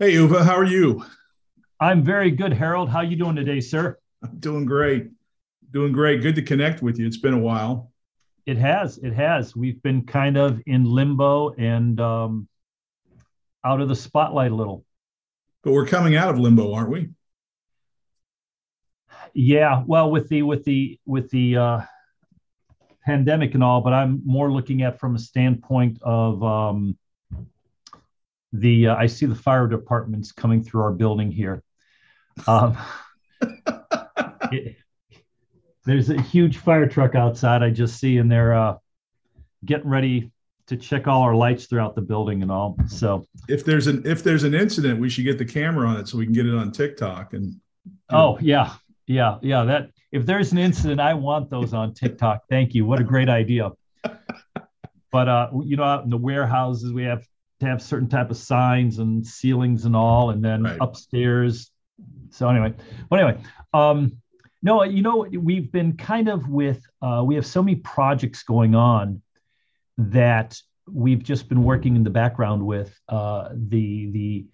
Hey, Uwe, how are you? I'm very good, Harold. How are you doing today, sir? I'm doing great. Doing great. Good to connect with you. It's been a while. It has. It has. We've been kind of in limbo and um, out of the spotlight a little. But we're coming out of limbo, aren't we? Yeah. Well, with the with the with the uh, pandemic and all, but I'm more looking at from a standpoint of um, the uh, I see the fire departments coming through our building here. Um, it, there's a huge fire truck outside. I just see, and they're uh, getting ready to check all our lights throughout the building and all. So if there's an if there's an incident, we should get the camera on it so we can get it on TikTok. And oh yeah, yeah, yeah. That if there's an incident, I want those on TikTok. Thank you. What a great idea. But uh, you know, out in the warehouses, we have to have certain type of signs and ceilings and all, and then right. upstairs. So anyway, but anyway, um, no, you know, we've been kind of with uh, we have so many projects going on that we've just been working in the background with uh, the the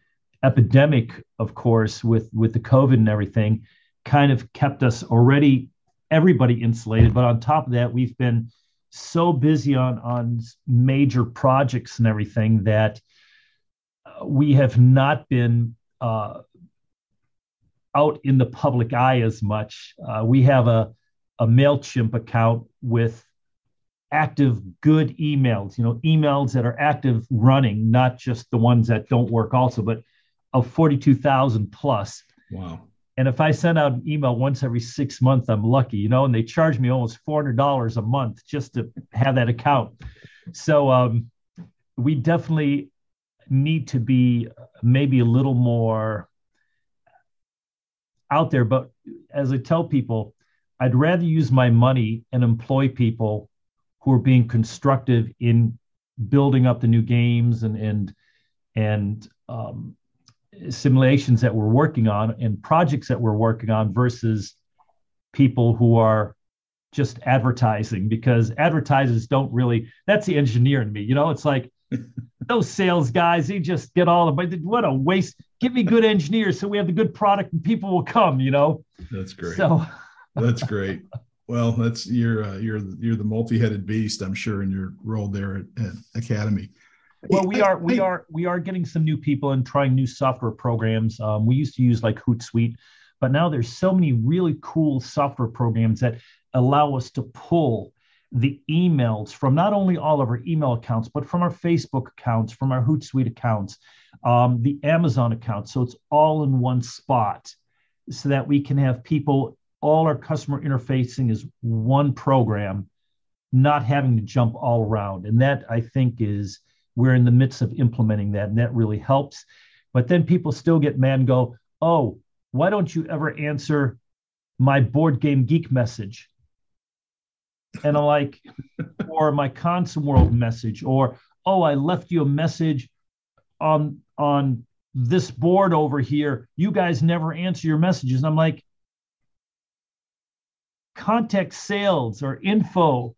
epidemic, of course, with with the COVID and everything, kind of kept us already everybody insulated. But on top of that, we've been so busy on on major projects and everything that uh, we have not been uh, out in the public eye as much. Uh, we have a a Mailchimp account with active good emails, you know, emails that are active running, not just the ones that don't work also, but of 42,000 plus. Wow. And if I send out an email once every six months, I'm lucky, you know, and they charge me almost $400 a month just to have that account. So um, we definitely need to be maybe a little more out there. But as I tell people, I'd rather use my money and employ people who are being constructive in building up the new games and and and um, simulations that we're working on and projects that we're working on versus people who are just advertising because advertisers don't really that's the engineer in me you know? It's like those sales guys they just get all the but what a waste. Give me good engineers so we have the good product and people will come you know? That's great. So that's great. Well that's you're uh, you're you're the multi-headed beast i'm sure in your role there at, at academy well, we are we are we are getting some new people and trying new software programs. Um, we used to use like Hootsuite, but now there's so many really cool software programs that allow us to pull the emails from not only all of our email accounts, but from our Facebook accounts, from our Hootsuite accounts, um, the Amazon accounts. So it's all in one spot so that we can have people, all our customer interfacing is one program, not having to jump all around. And that I think is we're in the midst of implementing that, and that really helps. But then people still get mad and go, oh, why don't you ever answer my board game geek message? And I'm like, or my ConsimWorld message, or oh, I left you a message on on this board over here. You guys never answer your messages. And I'm like, contact sales or info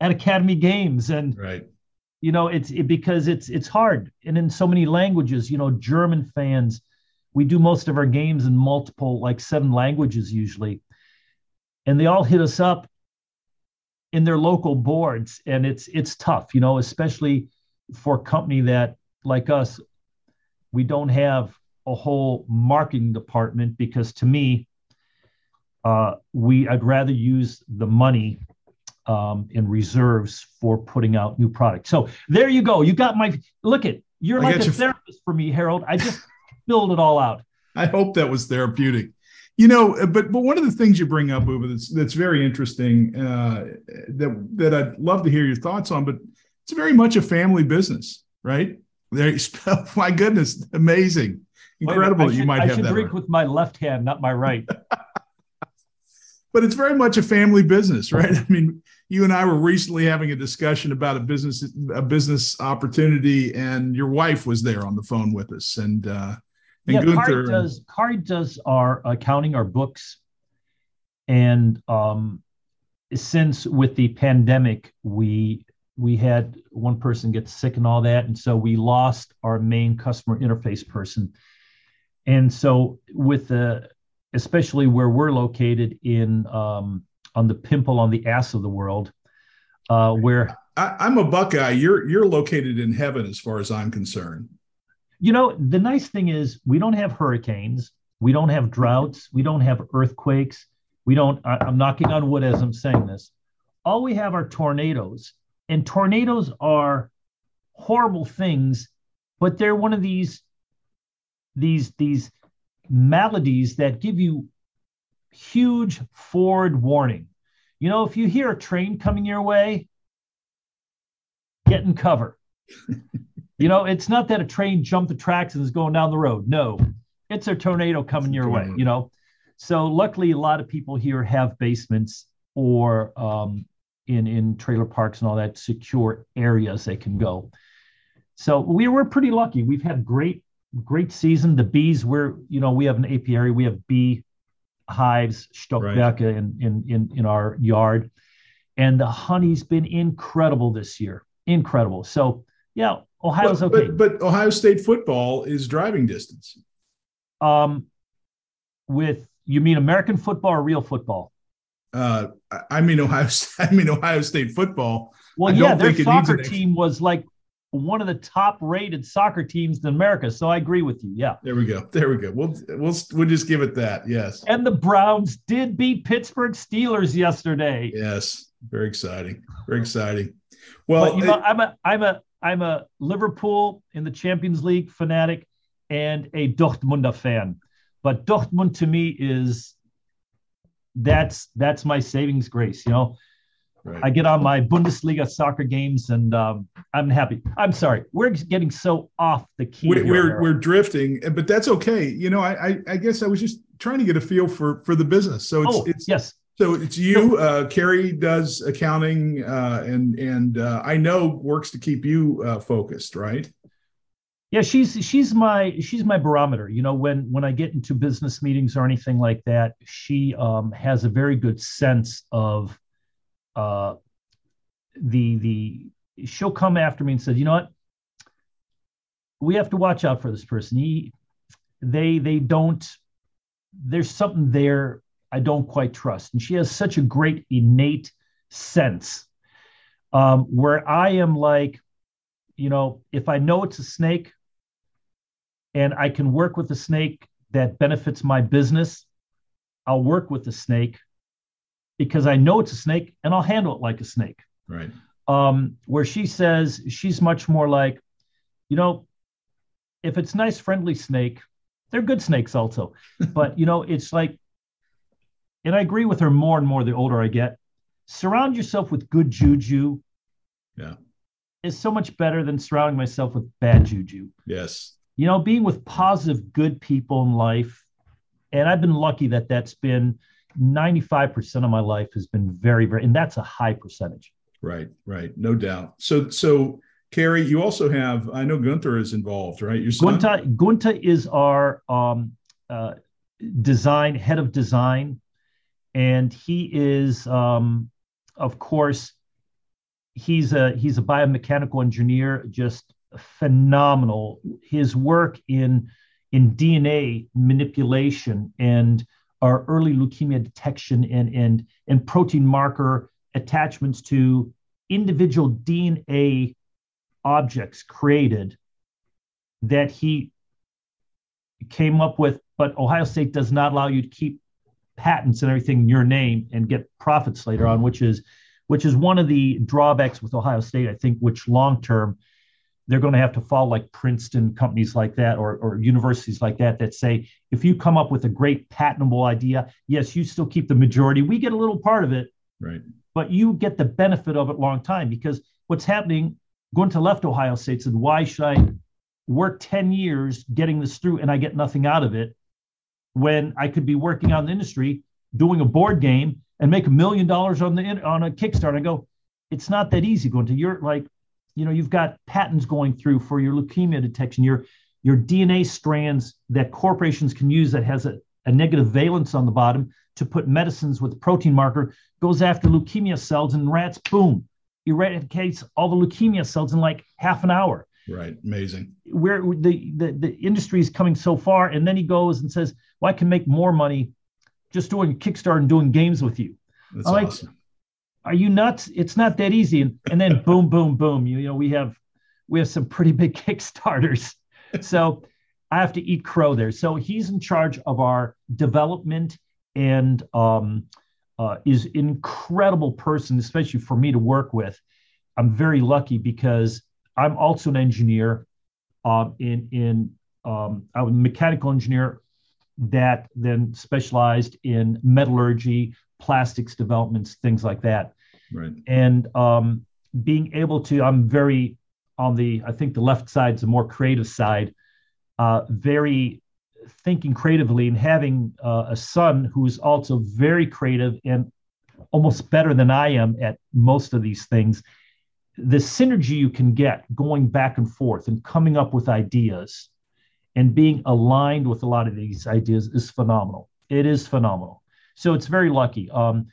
at Academy Games. And right you know it's it, because it's it's hard. And in so many languages you know german fans we do most of our games in multiple like seven languages usually. And they all hit us up in their local boards. And it's it's tough you know especially for a company that like us we don't have a whole marketing department because to me uh, we i'd rather use the money um, in reserves for putting out new products. So there you go. You got my look at you're I like a you. therapist for me, Harold. I just filled it all out. I hope that was therapeutic. You know, uh, but but one of the things you bring up, Uwe, that's that's very interesting. Uh, that that I'd love to hear your thoughts on. But it's very much a family business, right? There, you spell, my goodness, amazing, incredible. Should, you might I have should that drink right. with my left hand, not my right. but it's very much a family business, right? I mean, you and I were recently having a discussion about a business a business opportunity, and your wife was there on the phone with us, and uh, and yeah, Gunther does Card does our accounting, our books, and um, since with the pandemic, we we had one person get sick and all that, and so we lost our main customer interface person. And so with the especially where we're located in um, on the pimple on the ass of the world, uh, where I, am a Buckeye. You're you're located in heaven as far as I'm concerned. You know, the nice thing is we don't have hurricanes, we don't have droughts, we don't have earthquakes, we don't. I, I'm knocking on wood as I'm saying this. All we have are tornadoes, and tornadoes are horrible things, but they're one of these these these maladies that give you huge forward warning. You know, if you hear a train coming your way, get in cover. you know, it's not that a train jumped the tracks and is going down the road. No, it's a tornado coming your way, you know. So luckily, a lot of people here have basements or um, in in trailer parks and all that secure areas they can go. So we were pretty lucky. We've had great great season. The bees, we're you know we have an apiary. We have bee hives, Stockwerke right. in, in in in our yard, and the honey's been incredible this year. Incredible. So yeah, Ohio's but, okay. But, but Ohio State football is driving distance. Um, with you mean American football or real football? Uh, I mean Ohio. I mean Ohio State football. Well, I yeah, their soccer team was like one of the top rated soccer teams in America. So I agree with you. Yeah. There we go. There we go. We'll we'll we'll just give it that. Yes. And the Browns did beat Pittsburgh Steelers yesterday. Yes. Very exciting. Very exciting. Well, but, you know, it, I'm a I'm a I'm a Liverpool in the Champions League fanatic and a Dortmunder fan. But Dortmund to me is that's that's my savings grace. You know, right. I get on my Bundesliga soccer games and um, I'm happy. I'm sorry, we're getting so off the key. We're we're, we're, drifting, but that's okay. You know, I, I, I guess I was just trying to get a feel for for the business. So it's oh, it's yes. So it's you. Uh, Carrie does accounting, uh, and and uh, I know works to keep you uh, focused, right? Yeah, she's she's my she's my barometer. You know, when when I get into business meetings or anything like that, she um, has a very good sense of uh, the the. She'll come after me and says, "You know what? We have to watch out for this person. He, they they don't. There's something there I don't quite trust." And she has such a great innate sense um, where I am like, you know, if I know it's a snake, and I can work with a snake that benefits my business, I'll work with the snake because I know it's a snake and I'll handle it like a snake. Right. Um, where she says she's much more like, you know, if it's nice, friendly snake, they're good snakes also. but you know, it's like, and I agree with her more and more the older I get. Surround yourself with good juju. Yeah. Is so much better than surrounding myself with bad juju. Yes you know, being with positive, good people in life. And I've been lucky that that's been 95% of my life has been very, very, and that's a high percentage. Right, right. No doubt. So, so Carrie, you also have, I know Gunther is involved, right? Your son? Gunther, Gunther is our um, uh, design, head of design. And he is, um, of course, he's a he's a biomechanical engineer, just phenomenal. His work in in DNA manipulation and our early leukemia detection and and and protein marker attachments to individual DNA objects created that he came up with, but Ohio State does not allow you to keep patents and everything in your name and get profits later on, which is which is one of the drawbacks with Ohio State, I think, which long term they're going to have to fall like Princeton, companies like that, or, or universities like that, that say, if you come up with a great patentable idea, yes, you still keep the majority. We get a little part of it, right? But you get the benefit of it long time because what's happening, going to left Ohio State said, why should I work 10 years getting this through and I get nothing out of it when I could be working on the industry, doing a board game and make a million dollars on the on a Kickstarter? I go, it's not that easy going to you're like you know you've got patents going through for your leukemia detection your your dna strands that corporations can use that has a, a negative valence on the bottom to put medicines with protein marker goes after leukemia cells in rats boom eradicates all the leukemia cells in like half an hour. Right. Amazing. Where the, the, the industry is coming so far. And then he goes and says, Well, I can make more money just doing Kickstarter and doing games with you. That's I'm awesome. Like, Are you nuts? It's not that easy. And, and then boom, boom, boom. You, you know, we have we have some pretty big Kickstarters. So I have to eat crow there. So he's in charge of our development and um, uh, is an incredible person, especially for me to work with. I'm very lucky because I'm also an engineer. Um, in in um, I'm a mechanical engineer that then specialized in metallurgy, plastics developments, things like that. Right. And um, being able to, I'm very on the, I think the left side is the more creative side, uh, very thinking creatively and having uh, a son who's also very creative and almost better than I am at most of these things. The synergy you can get going back and forth and coming up with ideas and being aligned with a lot of these ideas is phenomenal. It is phenomenal. So it's very lucky. Um,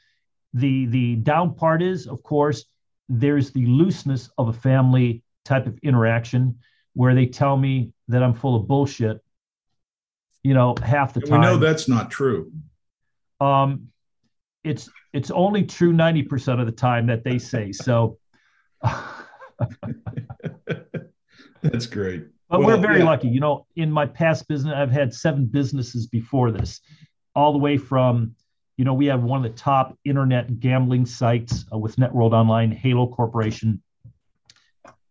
the the down part is, of course, there's the looseness of a family type of interaction where they tell me that I'm full of bullshit, you know, half the time. We know that's not true. Um, it's it's only true 90% of the time that they say. So that's great. But well, we're very yeah. lucky. You know, in my past business, I've had seven businesses before this, all the way from, you know, we have one of the top internet gambling sites uh, with Networld Online, Halo Corporation,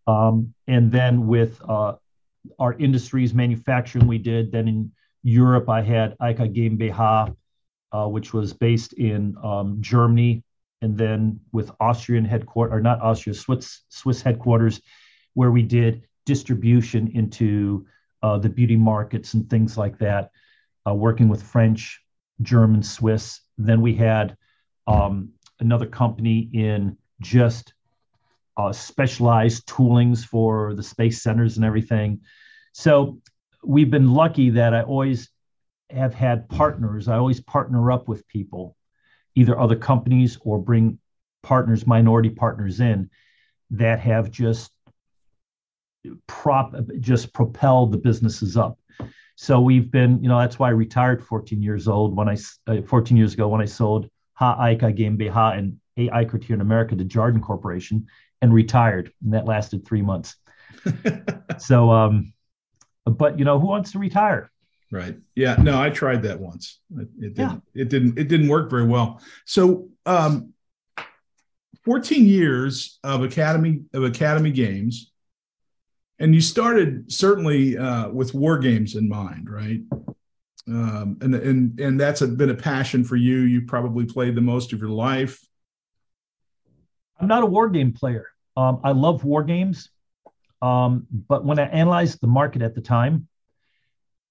um, and then with uh, our industries manufacturing, we did. Then in Europe, I had ICA GmbH, uh, which was based in um, Germany, and then with Austrian headquarters, or not Austria, Swiss, Swiss headquarters, where we did distribution into uh, the beauty markets and things like that, uh, working with French, German, Swiss. Then we had um, another company in just uh, specialized toolings for the space centers and everything. So we've been lucky that I always have had partners. I always partner up with people, either other companies or bring partners, minority partners in that have just prop just propelled the businesses up. So we've been, you know, that's why I retired 14 years old when I uh, 14 years ago when I sold Ha Ica GmbH and A Eichert here in America to Jarden Corporation and retired. And that lasted three months. so, um, but you know, who wants to retire? Right. Yeah. No, I tried that once. It, it didn't. Yeah. It didn't. It didn't work very well. So, um, 14 years of academy of academy games, and you started certainly uh, with war games in mind, right? Um, and and and that's a, been a passion for you. You probably played the most of your life. I'm not a war game player. Um, I love war games, um, but when I analyzed the market at the time,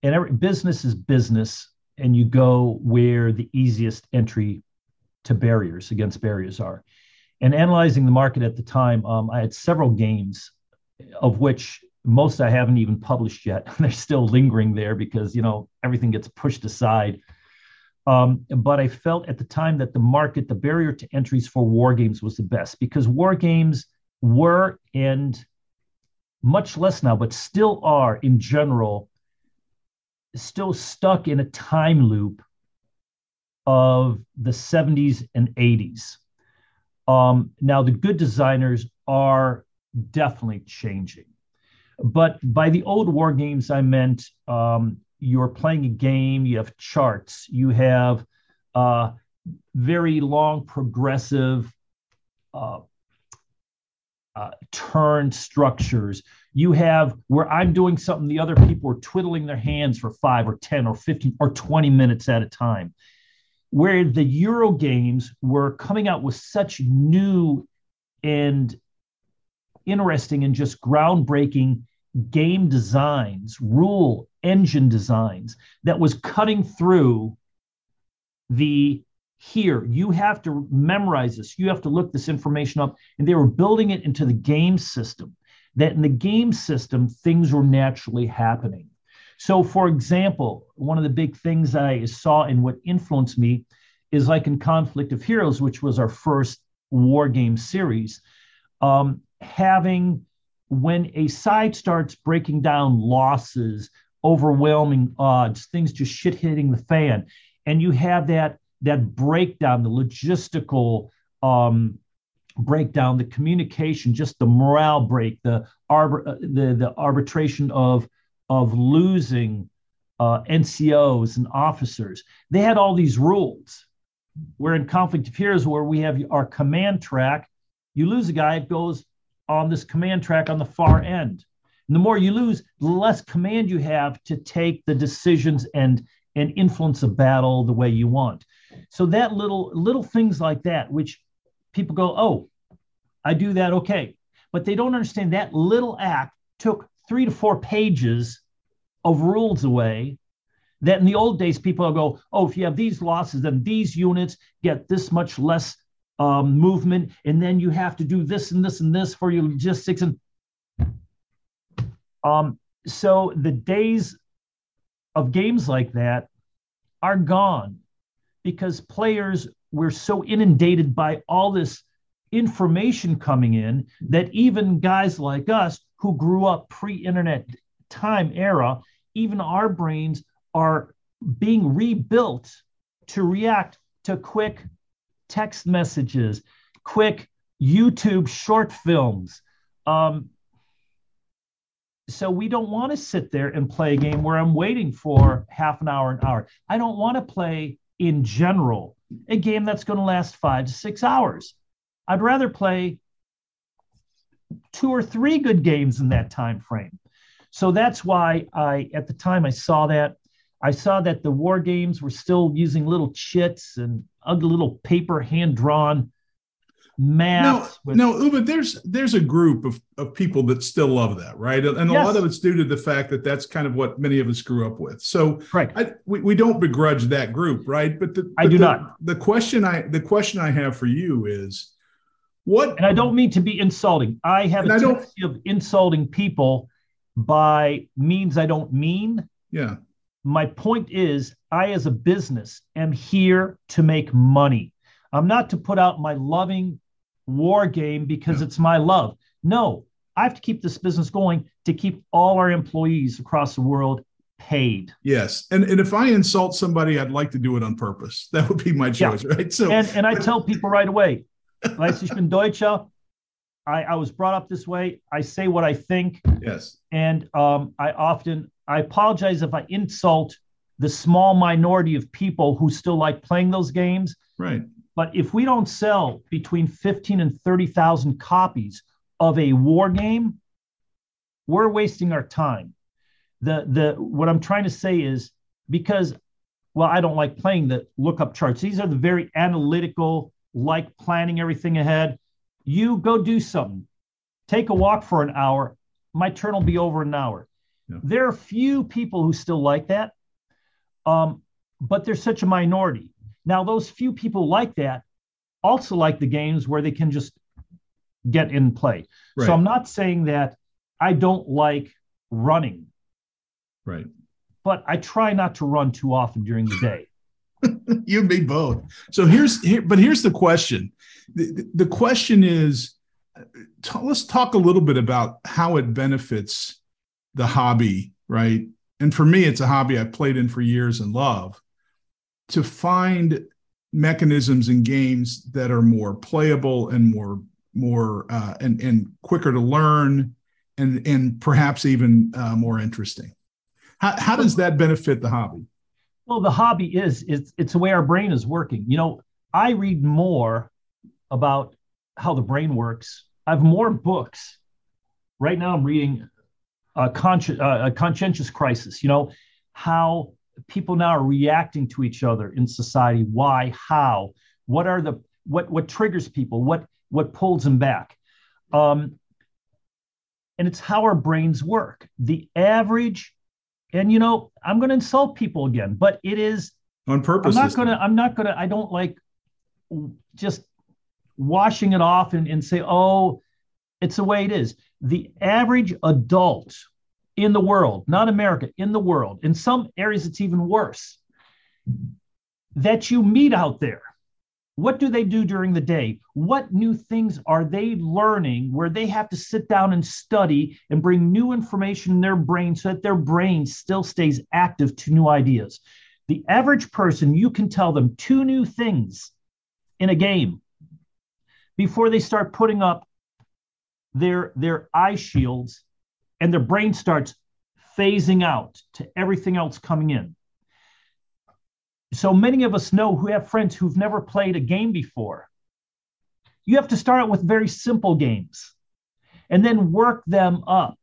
and every business is business, and you go where the easiest entry to barriers against barriers are. And analyzing the market at the time, um, I had several games, of which most I haven't even published yet. They're still lingering there because you know everything gets pushed aside um, but I felt at the time that the market, the barrier to entries for war games was the best because war games were and much less now, but still are in general, still stuck in a time loop of the 70s and 80s. Um, now, the good designers are definitely changing. But by the old war games, I meant um, you're playing a game, you have charts, you have uh, very long progressive uh, uh, turn structures. You have where I'm doing something, the other people are twiddling their hands for five or 10 or 15 or 20 minutes at a time. Where the Euro games were coming out with such new and interesting and just groundbreaking game designs, rule engine designs that was cutting through the here you have to memorize this. You have to look this information up. And they were building it into the game system that in the game system things were naturally happening. So for example one of the big things i saw and what influenced me is like in conflict of heroes which was our first war game series um, having when a side starts breaking down losses, overwhelming odds, things just shit hitting the fan, and you have that that breakdown, the logistical um, breakdown, the communication, just the morale break, the arbor, uh, the the arbitration of of losing uh, NCOs and officers. They had all these rules. We're in conflict of heroes where we have our command track. You lose a guy, it goes on this command track on the far end. And the more you lose, the less command you have to take the decisions and and influence a battle the way you want. So that little little things like that, which people go, oh, I do that, okay. But they don't understand that little act took three to four pages of rules away. That in the old days, people go, oh, if you have these losses, then these units get this much less um, movement, and then you have to do this and this and this for your logistics. And um, so the days of games like that are gone because players were so inundated by all this information coming in that even guys like us who grew up pre-internet time era even our brains are being rebuilt to react to quick text messages quick youtube short films um, so we don't want to sit there and play a game where i'm waiting for half an hour an hour i don't want to play in general a game that's going to last five to six hours I'd rather play two or three good games in that time frame. So that's why I, at the time, I saw that. I saw that the war games were still using little chits and ugly little paper hand drawn maps. No, with... no, Uwe, there's there's a group of, of people that still love that, right? And yes. a lot of it's due to the fact that that's kind of what many of us grew up with. So right. I, we, we don't begrudge that group, right? But the but I do the, not. The question I the question I have for you is what? And I don't mean to be insulting. I have a tendency of insulting people by means I don't mean. Yeah. My point is, I, as a business, am here to make money. I'm not to put out my loving war game because yeah. it's my love. No, I have to keep this business going to keep all our employees across the world paid. Yes. And, and if I insult somebody, I'd like to do it on purpose. That would be my choice, yeah. right? So and, and I tell people right away, ich bin Deutscher. I, I was brought up this way. I say what I think. Yes. And um, I often I apologize if I insult the small minority of people who still like playing those games. Right. But if we don't sell between 15 and 30,000 copies of a war game, we're wasting our time. The the what I'm trying to say is because well, I don't like playing the lookup charts. These are the very analytical like planning everything ahead. You go do something. Take a walk for an hour. My turn will be over in an hour. Yeah. There are few people who still like that, um, but there's such a minority. Now, those few people like that also like the games where they can just get in play. Right. So I'm not saying that I don't like running. Right. But I try not to run too often during the day. you and me both. So here's here, but here's the question. The, the question is, t- let's talk a little bit about how it benefits the hobby, right? And for me, it's a hobby I've played in for years and love. To find mechanisms and games that are more playable and more more uh, and and quicker to learn, and and perhaps even uh, more interesting. How how does that benefit the hobby? Well, the hobby is it's it's the way our brain is working. You know, I read more about how the brain works. I have more books. Right now, I'm reading a, consci- uh, a conscientious crisis. You know, how people now are reacting to each other in society. Why? How? What are the what what triggers people? What what pulls them back? Um, and it's how our brains work. The average and you know i'm going to insult people again but it is on purpose i'm not going to i'm not going to i don't like just washing it off and, and say oh it's the way it is. The average adult in the world not america in the world in some areas it's even worse that you meet out there What do they do during the day? What new things are they learning where they have to sit down and study and bring new information in their brain so that their brain still stays active to new ideas? The average person, you can tell them two new things in a game before they start putting up their, their eye shields and their brain starts phasing out to everything else coming in. So many of us know who have friends who've never played a game before. You have to start out with very simple games and then work them up.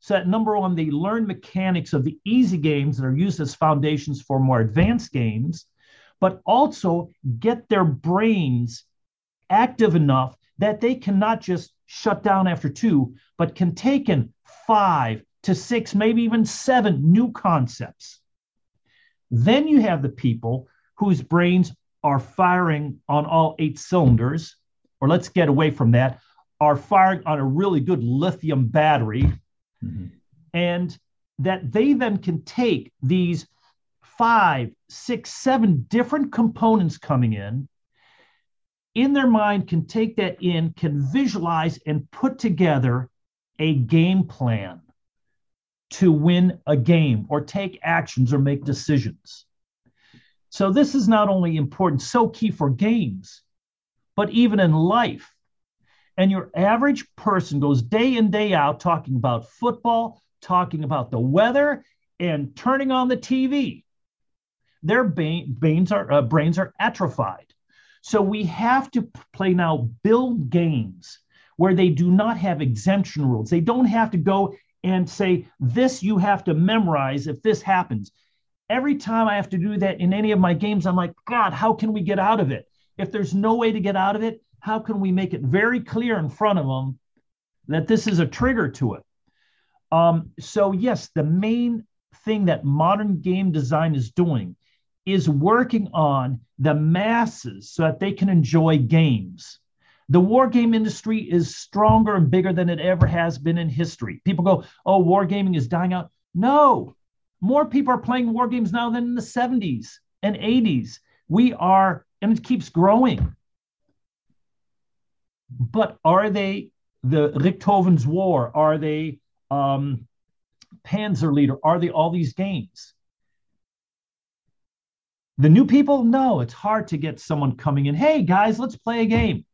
So that number one, they learn mechanics of the easy games that are used as foundations for more advanced games, but also get their brains active enough that they cannot just shut down after two, but can take in five to six, maybe even seven new concepts. Then you have the people whose brains are firing on all eight cylinders, or let's get away from that, are firing on a really good lithium battery. Mm-hmm. And that they then can take these five, six, seven different components coming in, in their mind, can take that in, can visualize and put together a game plan to win a game or take actions or make decisions. So, this is not only important, so key for games, but even in life. And your average person goes day in, day out talking about football, talking about the weather, and turning on the TV. Their brains are, uh, brains are atrophied. So, we have to play now, build games where they do not have exemption rules. They don't have to go and say, This you have to memorize if this happens. Every time I have to do that in any of my games, I'm like, God, how can we get out of it? If there's no way to get out of it, how can we make it very clear in front of them that this is a trigger to it? Um, so, yes, the main thing that modern game design is doing is working on the masses so that they can enjoy games. The war game industry is stronger and bigger than it ever has been in history. People go, oh, wargaming is dying out. No, more people are playing war games now than in the 70s and 80s. We are, and it keeps growing. But are they the Richthofen's War? Are they um, Panzerleader? Are they all these games? The new people, no, it's hard to get someone coming in. Hey guys, let's play a game.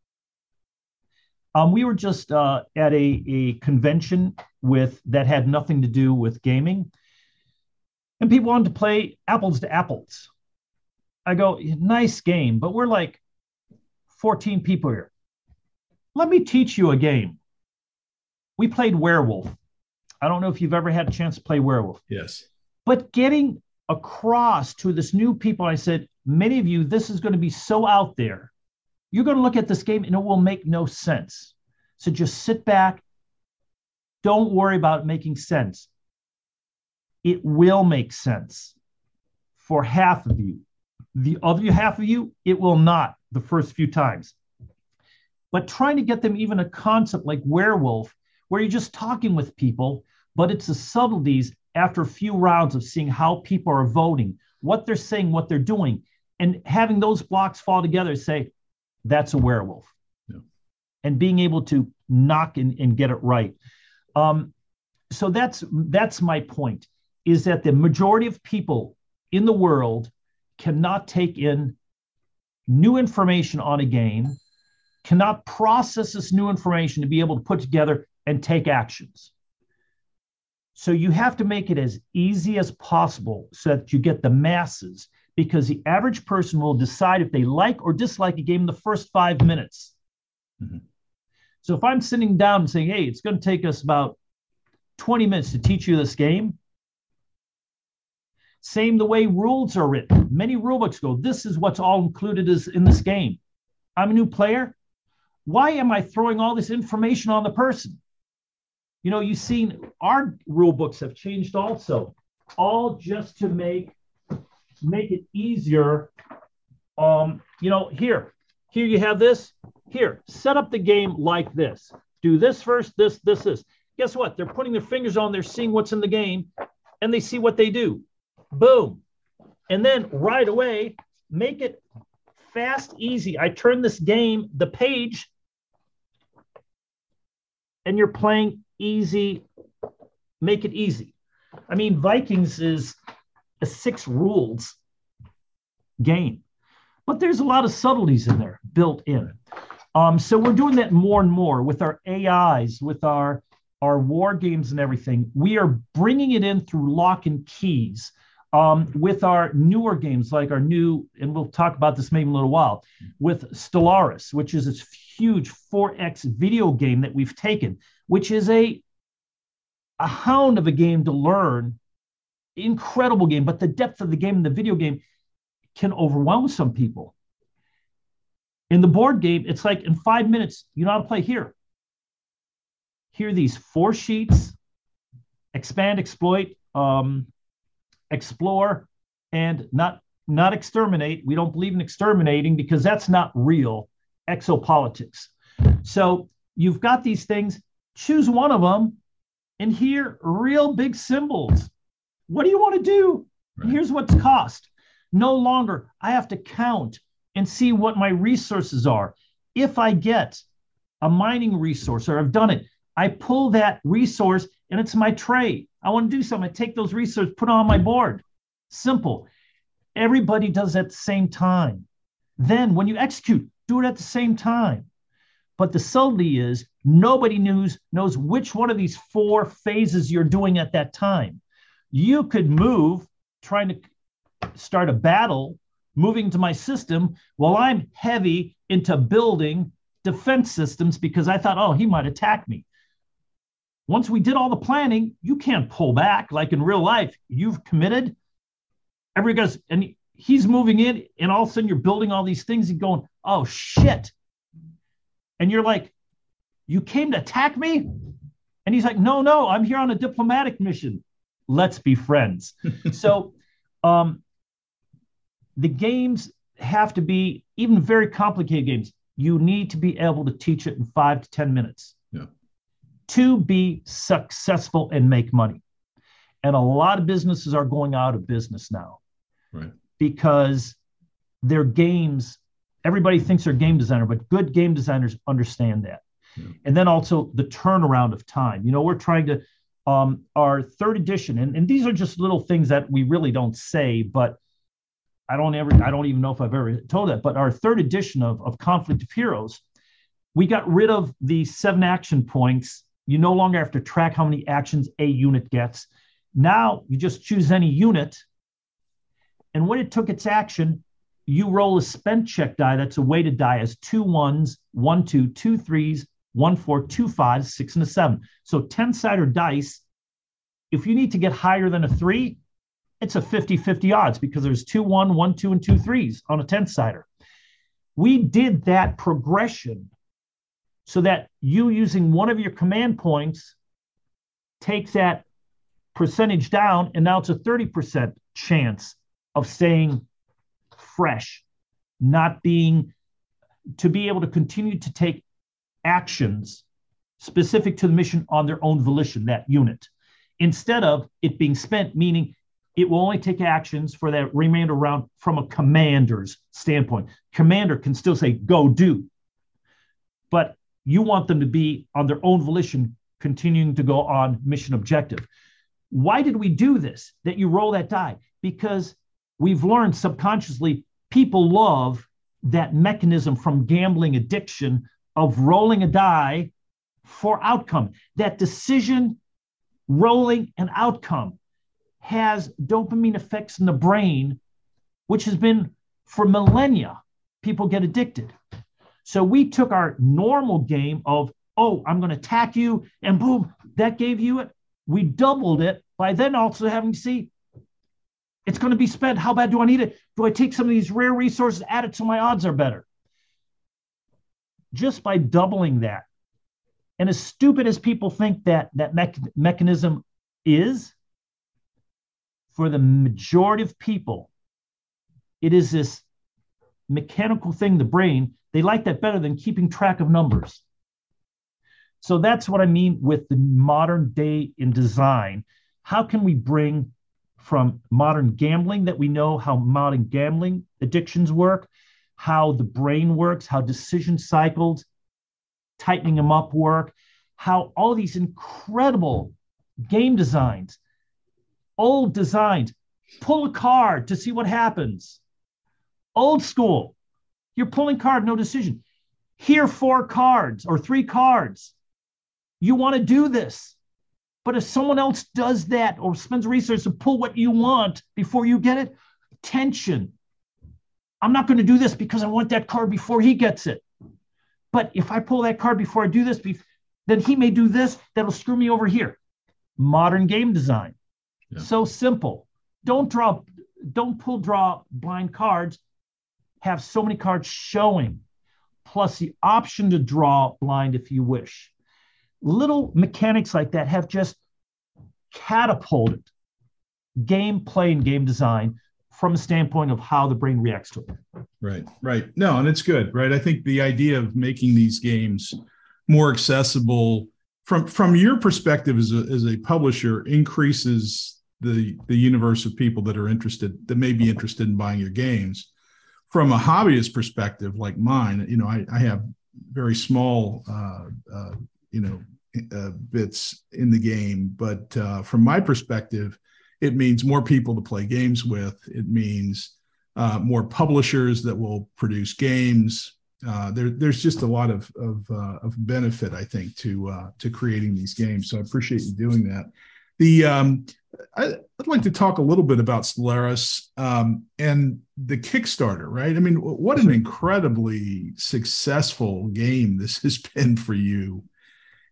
Um, we were just uh, at a, a convention with that had nothing to do with gaming, and people wanted to play apples to apples. I go, nice game, but we're like 14 people here. Let me teach you a game. We played werewolf. I don't know if you've ever had a chance to play werewolf. Yes. But getting across to this new people, I said, many of you, this is going to be so out there you're going to look at this game and it will make no sense. So just sit back. Don't worry about making sense. It will make sense for half of you. The other half of you, it will not the first few times. But trying to get them even a concept like werewolf, where you're just talking with people, but it's the subtleties after a few rounds of seeing how people are voting, what they're saying, what they're doing, and having those blocks fall together, say, that's a werewolf. Yeah. And being able to knock and, and get it right. Um, so that's that's my point is that the majority of people in the world cannot take in new information on a game, cannot process this new information to be able to put together and take actions. So you have to make it as easy as possible so that you get the masses because the average person will decide if they like or dislike a game in the first five minutes. Mm-hmm. So if I'm sitting down and saying, hey, it's going to take us about 20 minutes to teach you this game, same the way rules are written. Many rule books go, this is what's all included is in this game. I'm a new player. Why am I throwing all this information on the person? You know, you've seen our rule books have changed also, all just to make make it easier. Um, you know, here, here you have this. Here, set up the game like this. Do this first, this, this, this. Guess what? They're putting their fingers on, they're seeing what's in the game, and they see what they do. Boom. And then right away, make it fast, easy. I turn this game, the page, and you're playing easy. Make it easy. I mean, Vikings is a six rules game, but there's a lot of subtleties in there built in. Um, so we're doing that more and more with our AIs, with our our war games and everything. We are bringing it in through lock and keys. Um, with our newer games, like our new, and we'll talk about this maybe in a little while, with Stellaris, which is this huge 4X video game that we've taken, which is a a hound of a game to learn. Incredible game, but the depth of the game in the video game can overwhelm some people. In the board game, it's like in five minutes, you know how to play here. Here, these four sheets expand, exploit, um, explore, and not not exterminate. We don't believe in exterminating because that's not real exopolitics. So you've got these things, choose one of them, and here real big symbols. What do you want to do? Right. Here's what's cost. No longer I have to count and see what my resources are. If I get a mining resource or I've done it, I pull that resource and it's my trade. I want to do something. I take those resources, put on my board. Simple. Everybody does at the same time. Then when you execute, do it at the same time. But the subtlety is nobody knows, knows which one of these four phases you're doing at that time. You could move trying to start a battle, moving to my system while I'm heavy into building defense systems because I thought, oh, he might attack me. Once we did all the planning, you can't pull back like in real life. You've committed. Everybody goes, and he's moving in, and all of a sudden you're building all these things and going, oh shit. And you're like, you came to attack me? And he's like, no, no, I'm here on a diplomatic mission. Let's be friends. so um, the games have to be, even very complicated games, you need to be able to teach it in five to 10 minutes to be successful and make money. And a lot of businesses are going out of business now. Right. Because their games, everybody thinks they're game designer, but good game designers understand that. Yeah. And then also the turnaround of time. You know, we're trying to um, our third edition, and, and these are just little things that we really don't say, but I don't ever, I don't even know if I've ever told that, but our third edition of, of Conflict of Heroes, we got rid of the seven action points you no longer have to track how many actions a unit gets. Now you just choose any unit. And when it took its action, you roll a spent check die that's a weighted die as two ones, one, two, two threes, one, four, two fives, six, and a seven. So 10 sider dice, if you need to get higher than a three, it's a 50 50 odds because there's two, one, one, two, and two threes on a 10 sider. We did that progression so that you using one of your command points takes that percentage down, and now it's a 30% chance of staying fresh, not being to be able to continue to take actions specific to the mission on their own volition, that unit, instead of it being spent, meaning it will only take actions for that remainder round from a commander's standpoint. Commander can still say, go do. But you want them to be on their own volition, continuing to go on mission objective. Why did we do this? That you roll that die? Because we've learned subconsciously people love that mechanism from gambling addiction of rolling a die for outcome. That decision, rolling an outcome has dopamine effects in the brain, which has been for millennia, people get addicted. So we took our normal game of, oh, I'm going to attack you, and boom, that gave you it. We doubled it by then also having to see it's going to be spent. How bad do I need it? Do I take some of these rare resources, add it so my odds are better? Just by doubling that. And as stupid as people think that that me- mechanism is, for the majority of people, it is this mechanical thing, the brain, they like that better than keeping track of numbers. So that's what I mean with the modern day in design. How can we bring from modern gambling that we know how modern gambling addictions work how the brain works, how decision cycles, tightening them up work, how all these incredible game designs, old designs, pull a card to see what happens. Old school, you're pulling card, no decision. Here, four cards or three cards. You want to do this. But if someone else does that or spends resources to pull what you want before you get it, tension. I'm not going to do this because I want that card before he gets it. But if I pull that card before I do this, then he may do this that'll screw me over here. Modern game design. Yeah. So simple. Don't draw, don't pull draw blind cards. Have so many cards showing, plus the option to draw blind if you wish. Little mechanics like that have just catapulted game play and game design from a standpoint of how the brain reacts to it. Right, right. No, and it's good, right? I think the idea of making these games more accessible from from your perspective as a, as a publisher increases the the universe of people that are interested that may be interested in buying your games from a hobbyist perspective like mine you know i, I have very small uh, uh, you know uh, bits in the game but uh, from my perspective it means more people to play games with. It means uh, more publishers that will produce games. Uh, there, there's just a lot of of, uh, of benefit, I think, to uh, to creating these games. So I appreciate you doing that. The um, I, would like to talk a little bit about Stellaris um, and the Kickstarter. Right? I mean, what an incredibly successful game this has been for you,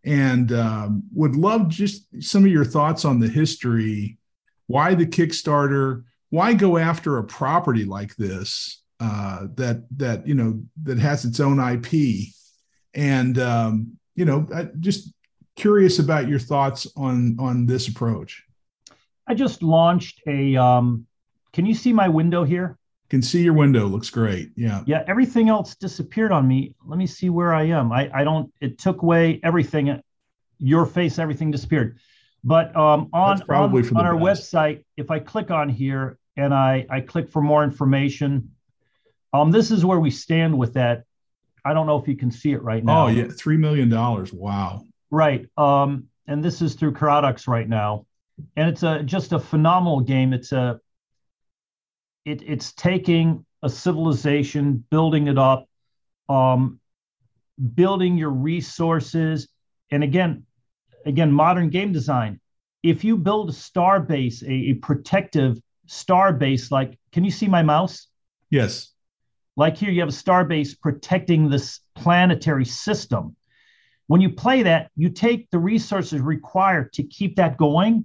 and um, would love just some of your thoughts on the history why the Kickstarter? Why go after a property like this uh, that that you know that has its own IP? And um, you know, I, just curious about your thoughts on on this approach. I just launched a. Um, can you see my window here? Can see your window. Looks great. Yeah. Yeah. Everything else disappeared on me. Let me see where I am. I I don't. It took away everything. Your face. Everything disappeared. But um, on, on, on our best. website, if I click on here and I, I click for more information, um, this is where we stand with that. I don't know if you can see it right now. Oh, yeah. $3 million. Wow. Right. Um, and this is through Paradox right now. And it's a just a phenomenal game. It's a it, it's taking a civilization, building it up, um, building your resources. And again, again, modern game design. If you build a star base, a, a protective star base, like, can you see my mouse? Yes. Like here, you have a star base protecting this planetary system. When you play that, you take the resources required to keep that going.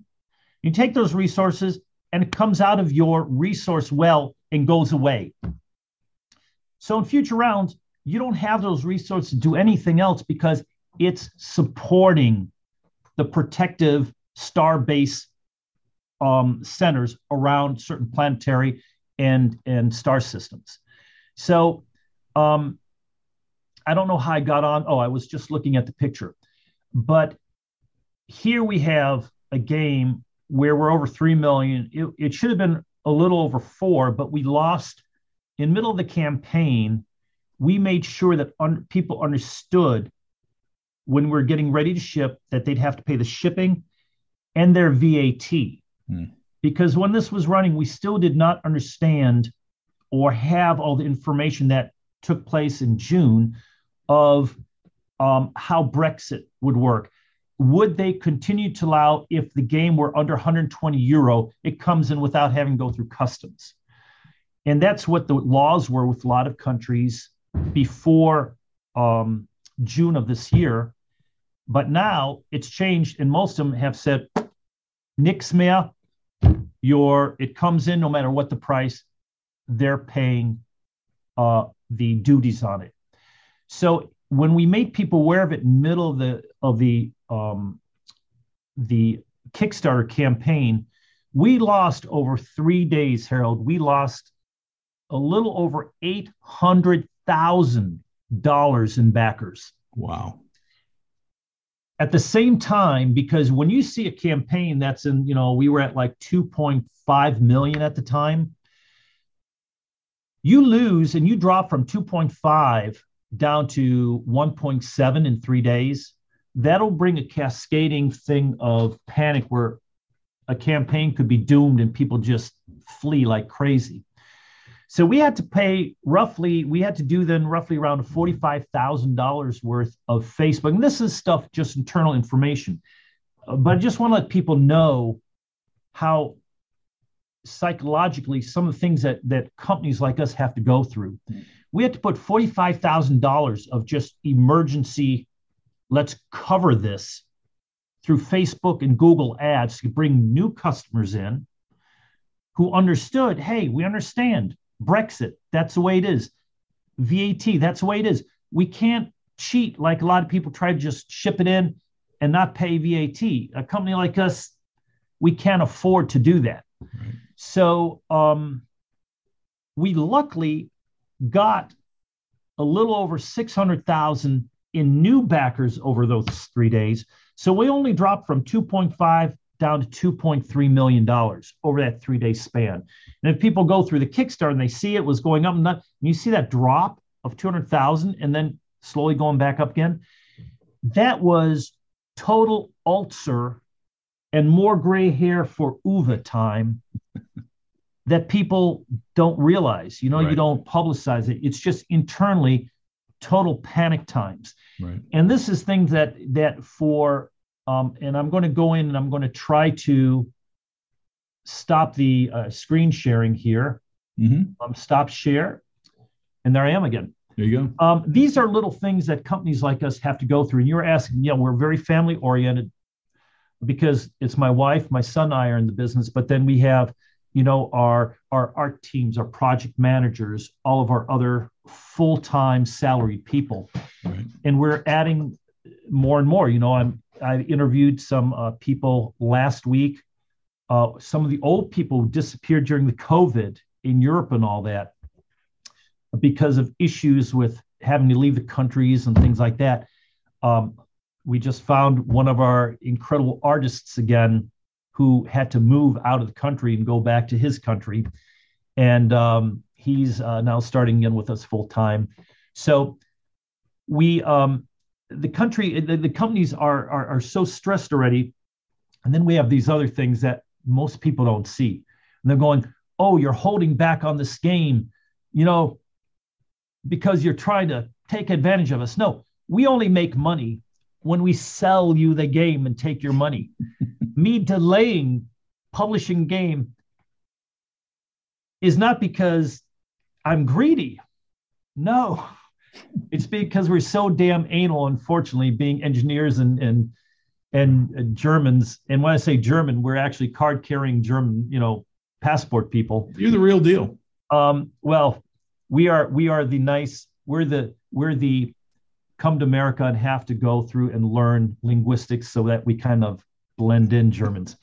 You take those resources and it comes out of your resource well and goes away. So in future rounds, you don't have those resources to do anything else because it's supporting the protective star base um, centers around certain planetary and and star systems. So um, I don't know how I got on. Oh, I was just looking at the picture, but here we have a game where we're over three million. It, it should have been a little over four, but we lost in middle of the campaign. We made sure that un- people understood when we're getting ready to ship that they'd have to pay the shipping and their VAT. Mm. Because when this was running, we still did not understand or have all the information that took place in June of um, how Brexit would work. Would they continue to allow if the game were under 120 euro, it comes in without having to go through customs? And that's what the laws were with a lot of countries before um, June of this year. But now it's changed, and most of them have said, "Nix mehr, your it comes in no matter what the price, they're paying uh, the duties on it." So when we made people aware of it, middle of the of the um, the Kickstarter campaign, we lost over three days, Harold. We lost a little over eight hundred thousand dollars in backers. Wow at the same time because when you see a campaign that's in you know we were at like 2.5 million at the time you lose and you drop from 2.5 down to 1.7 in three days, that'll bring a cascading thing of panic where a campaign could be doomed and people just flee like crazy. So we had to pay roughly, we had to do then roughly around $45,000 worth of Facebook. And this is stuff just internal information. Uh, but I just want to let people know how psychologically some of the things that, that companies like us have to go through. We had to put $45,000 of just emergency, let's cover this through Facebook and Google ads to bring new customers in who understood hey, we understand Brexit, that's the way it is. VAT, that's the way it is. We can't cheat like a lot of people try to just ship it in and not pay VAT. A company like us, we can't afford to do that. Right. So um, we luckily got a little over 600,000 in new backers over those three days. So we only dropped from 2.5 down to 2.3 million dollars over that three day span. And if people go through the Kickstarter and they see it was going up and, and you see that drop of 200,000 and then slowly going back up again, that was total ulcer and more gray hair for Uwe time that people don't realize. You know, right. you don't publicize it. It's just internally total panic times. Right. And this is things that that for um, and I'm going to go in and I'm going to try to stop the uh, screen sharing here. Mm-hmm. Um, stop share. And there I am again. There you go. Um, these are little things that companies like us have to go through. And you're asking, yeah, we're very family oriented because it's my wife, my son, and I are in the business. But then we have, you know, our our art teams, our project managers, all of our other full time salaried people, right. and we're adding more and more. You know, I'm I interviewed some uh, people last week. Uh, some of the old people who disappeared during the COVID in Europe and all that because of issues with having to leave the countries and things like that. Um, we just found one of our incredible artists again who had to move out of the country and go back to his country. And um, he's uh, now starting in with us full time. So we, um, the country, the, the companies are, are, are so stressed already. And then we have these other things that most people don't see. And they're going, oh, you're holding back on this game, you know, because you're trying to take advantage of us. No, we only make money when we sell you the game and take your money. Me delaying publishing game is not because I'm greedy. No, it's because we're so damn anal, unfortunately, being engineers and and and Germans. And when I say German, we're actually card carrying German, you know, passport people. You're the real deal. Um, well, we are we are the nice. We're the we're the come to America and have to go through and learn linguistics so that we kind of blend in Germans.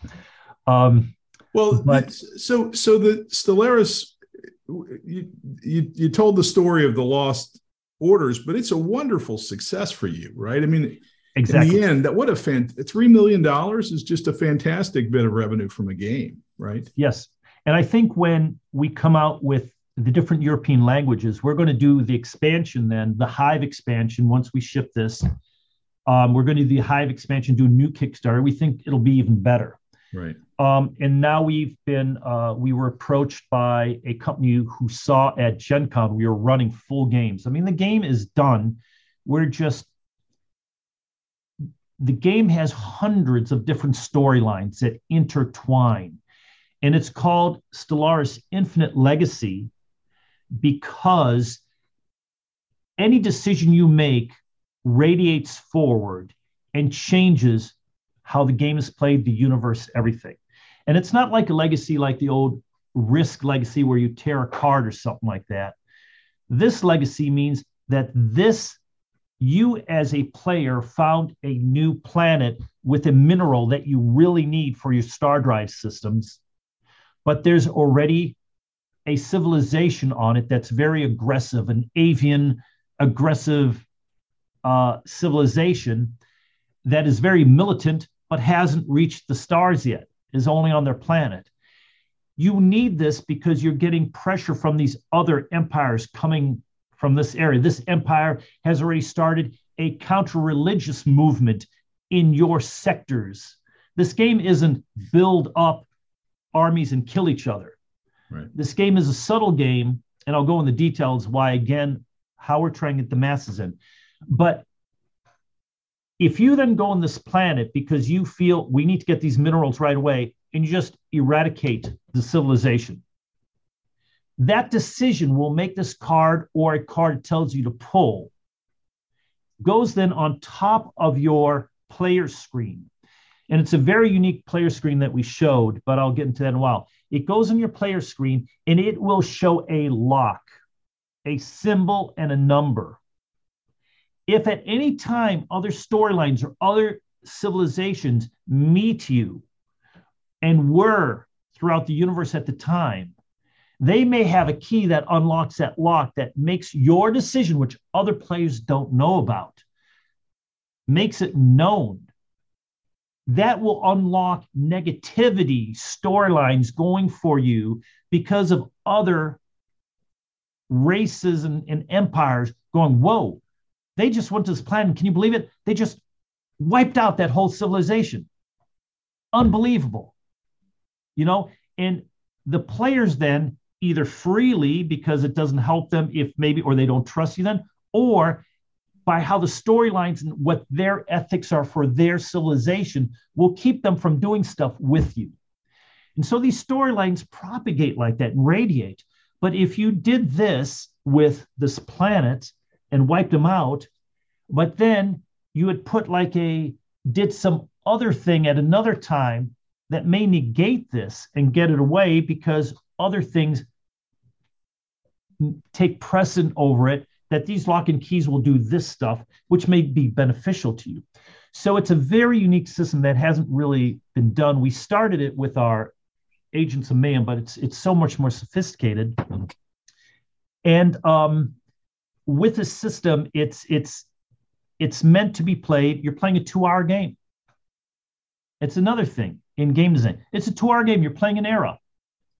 Um, well, but, so so the Stellaris, you, you you told the story of the lost orders, but it's a wonderful success for you, right? I mean, exactly. in the end, that what a fan three million dollars is just a fantastic bit of revenue from a game, right? Yes, and I think when we come out with the different European languages, we're going to do the expansion then, the Hive expansion. Once we ship this, um, we're going to do the Hive expansion, do a new Kickstarter. We think it'll be even better. Right. Um, and now we've been, uh, we were approached by a company who saw at Gen Con we were running full games. I mean, the game is done. We're just, the game has hundreds of different storylines that intertwine. And it's called Stellaris Infinite Legacy because any decision you make radiates forward and changes how the game is played, the universe, everything. And it's not like a legacy like the old risk legacy where you tear a card or something like that. This legacy means that this you as a player found a new planet with a mineral that you really need for your star drive systems but there's already a civilization on it that's very aggressive an avian aggressive uh, civilization that is very militant but hasn't reached the stars yet, is only on their planet. you need this because you're getting pressure from these other empires coming from this area. This empire has already started a counter religious movement in your sectors. This game isn't build up armies and kill each other. Right. This game is a subtle game, and I'll go in the details why, again, how we're trying to get the masses in. But if you then go on this planet because you feel we need to get these minerals right away and you just eradicate the civilization, that decision will make this card or a card tells you to pull goes then on top of your player screen. And it's a very unique player screen that we showed, but I'll get into that in a while. It goes on your player screen and it will show a lock, a symbol, and a number. If at any time other storylines or other civilizations meet you and were throughout the universe at the time, they may have a key that unlocks that lock that makes your decision, which other players don't know about, makes it known. That will unlock negativity storylines going for you because of other races and, and empires going, whoa, they just went to this planet. Can you believe it? They just wiped out that whole civilization. Unbelievable. You know, and the players then either freely because it doesn't help them if maybe, or they don't trust you then, or by how the storylines and what their ethics are for their civilization will keep them from doing stuff with you. And so these storylines propagate like that and radiate. But if you did this with this planet and wiped them out, but then you would put like a, did some other thing at another time that may negate this and get it away because other things take precedent over it that these lock and keys will do this stuff which may be beneficial to you. So it's a very unique system that hasn't really been done. We started it with our agents of mayhem but it's it's so much more sophisticated. And um, with a system it's it's it's meant to be played you're playing a two hour game it's another thing in game design it's a two hour game you're playing an era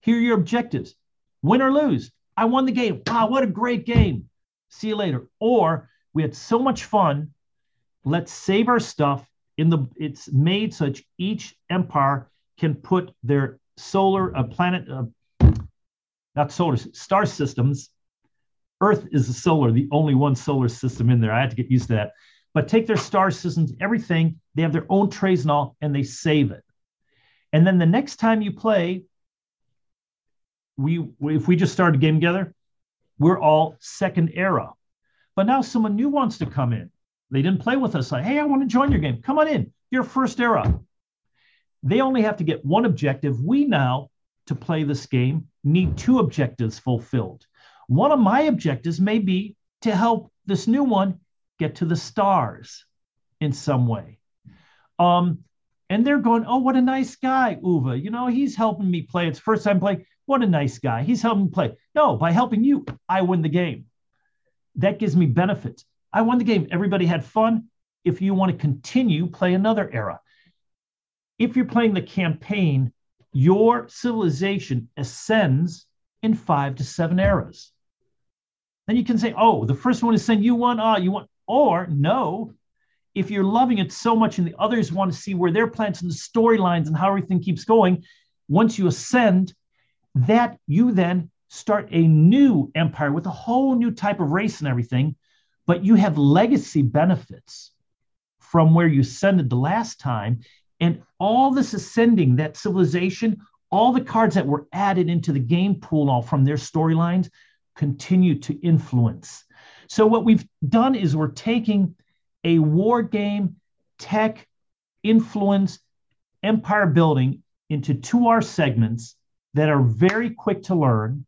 here are your objectives win or lose. I won the game. Wow, what a great game. See you later. Or we had so much fun. Let's save our stuff in the it's made such each empire can put their solar uh, planet uh, not solar star systems earth is a solar the only one solar system in there i had to get used to that but take their star systems everything they have their own trays and all and they save it and then the next time you play we if we just started a game together, we're all second era. But now someone new wants to come in. They didn't play with us. Like, hey, I want to join your game. Come on in. You're first era. They only have to get one objective. We now, to play this game, need two objectives fulfilled. One of my objectives may be to help this new one get to the stars in some way. Um, and they're going, oh, what a nice guy, Uwe. You know, he's helping me play. It's first time playing. What a nice guy. He's helping play. No, by helping you, I win the game. That gives me benefits. I won the game. Everybody had fun. If you want to continue, play another era. If you're playing the campaign, your civilization ascends in five to seven eras. Then you can say, oh, the first one is send you one, ah, you want, or no, if you're loving it so much and the others want to see where they're planting the storylines and how everything keeps going, once you ascend, that you then start a new empire with a whole new type of race and everything, but you have legacy benefits from where you ascended the last time. And all this ascending, that civilization, all the cards that were added into the game pool all from their storylines continue to influence. So what we've done is we're taking a war game tech influence empire building into two R segments that are very quick to learn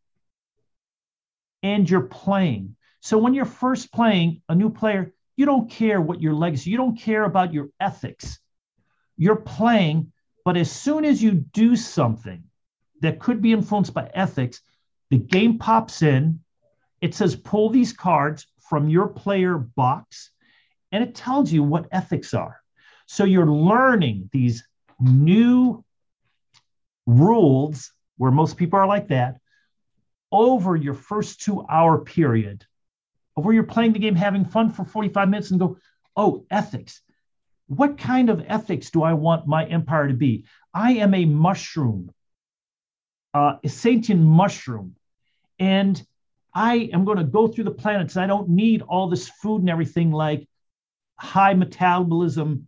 and you're playing. So when you're first playing a new player, you don't care what your legacy, you don't care about your ethics. You're playing, but as soon as you do something that could be influenced by ethics, the game pops in. It says pull these cards from your player box and it tells you what ethics are. So you're learning these new rules where most people are like that, over your first two hour period, of where you're playing the game, having fun for 45 minutes, and go, oh, ethics. What kind of ethics do I want my empire to be? I am a mushroom, uh, a sentient mushroom, and I am going to go through the planets. I don't need all this food and everything like high metabolism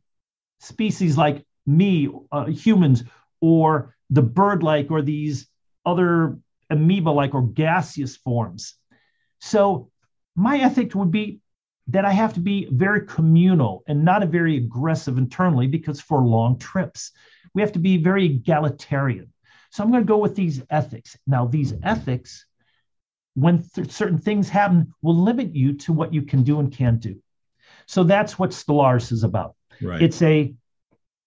species like me, uh, humans, or the bird like, or these other amoeba like or gaseous forms. So, my ethic would be that I have to be very communal and not a very aggressive internally because for long trips, we have to be very egalitarian. So, I'm going to go with these ethics. Now, these ethics, when th- certain things happen, will limit you to what you can do and can't do. So, that's what Stellaris is about. Right. It's a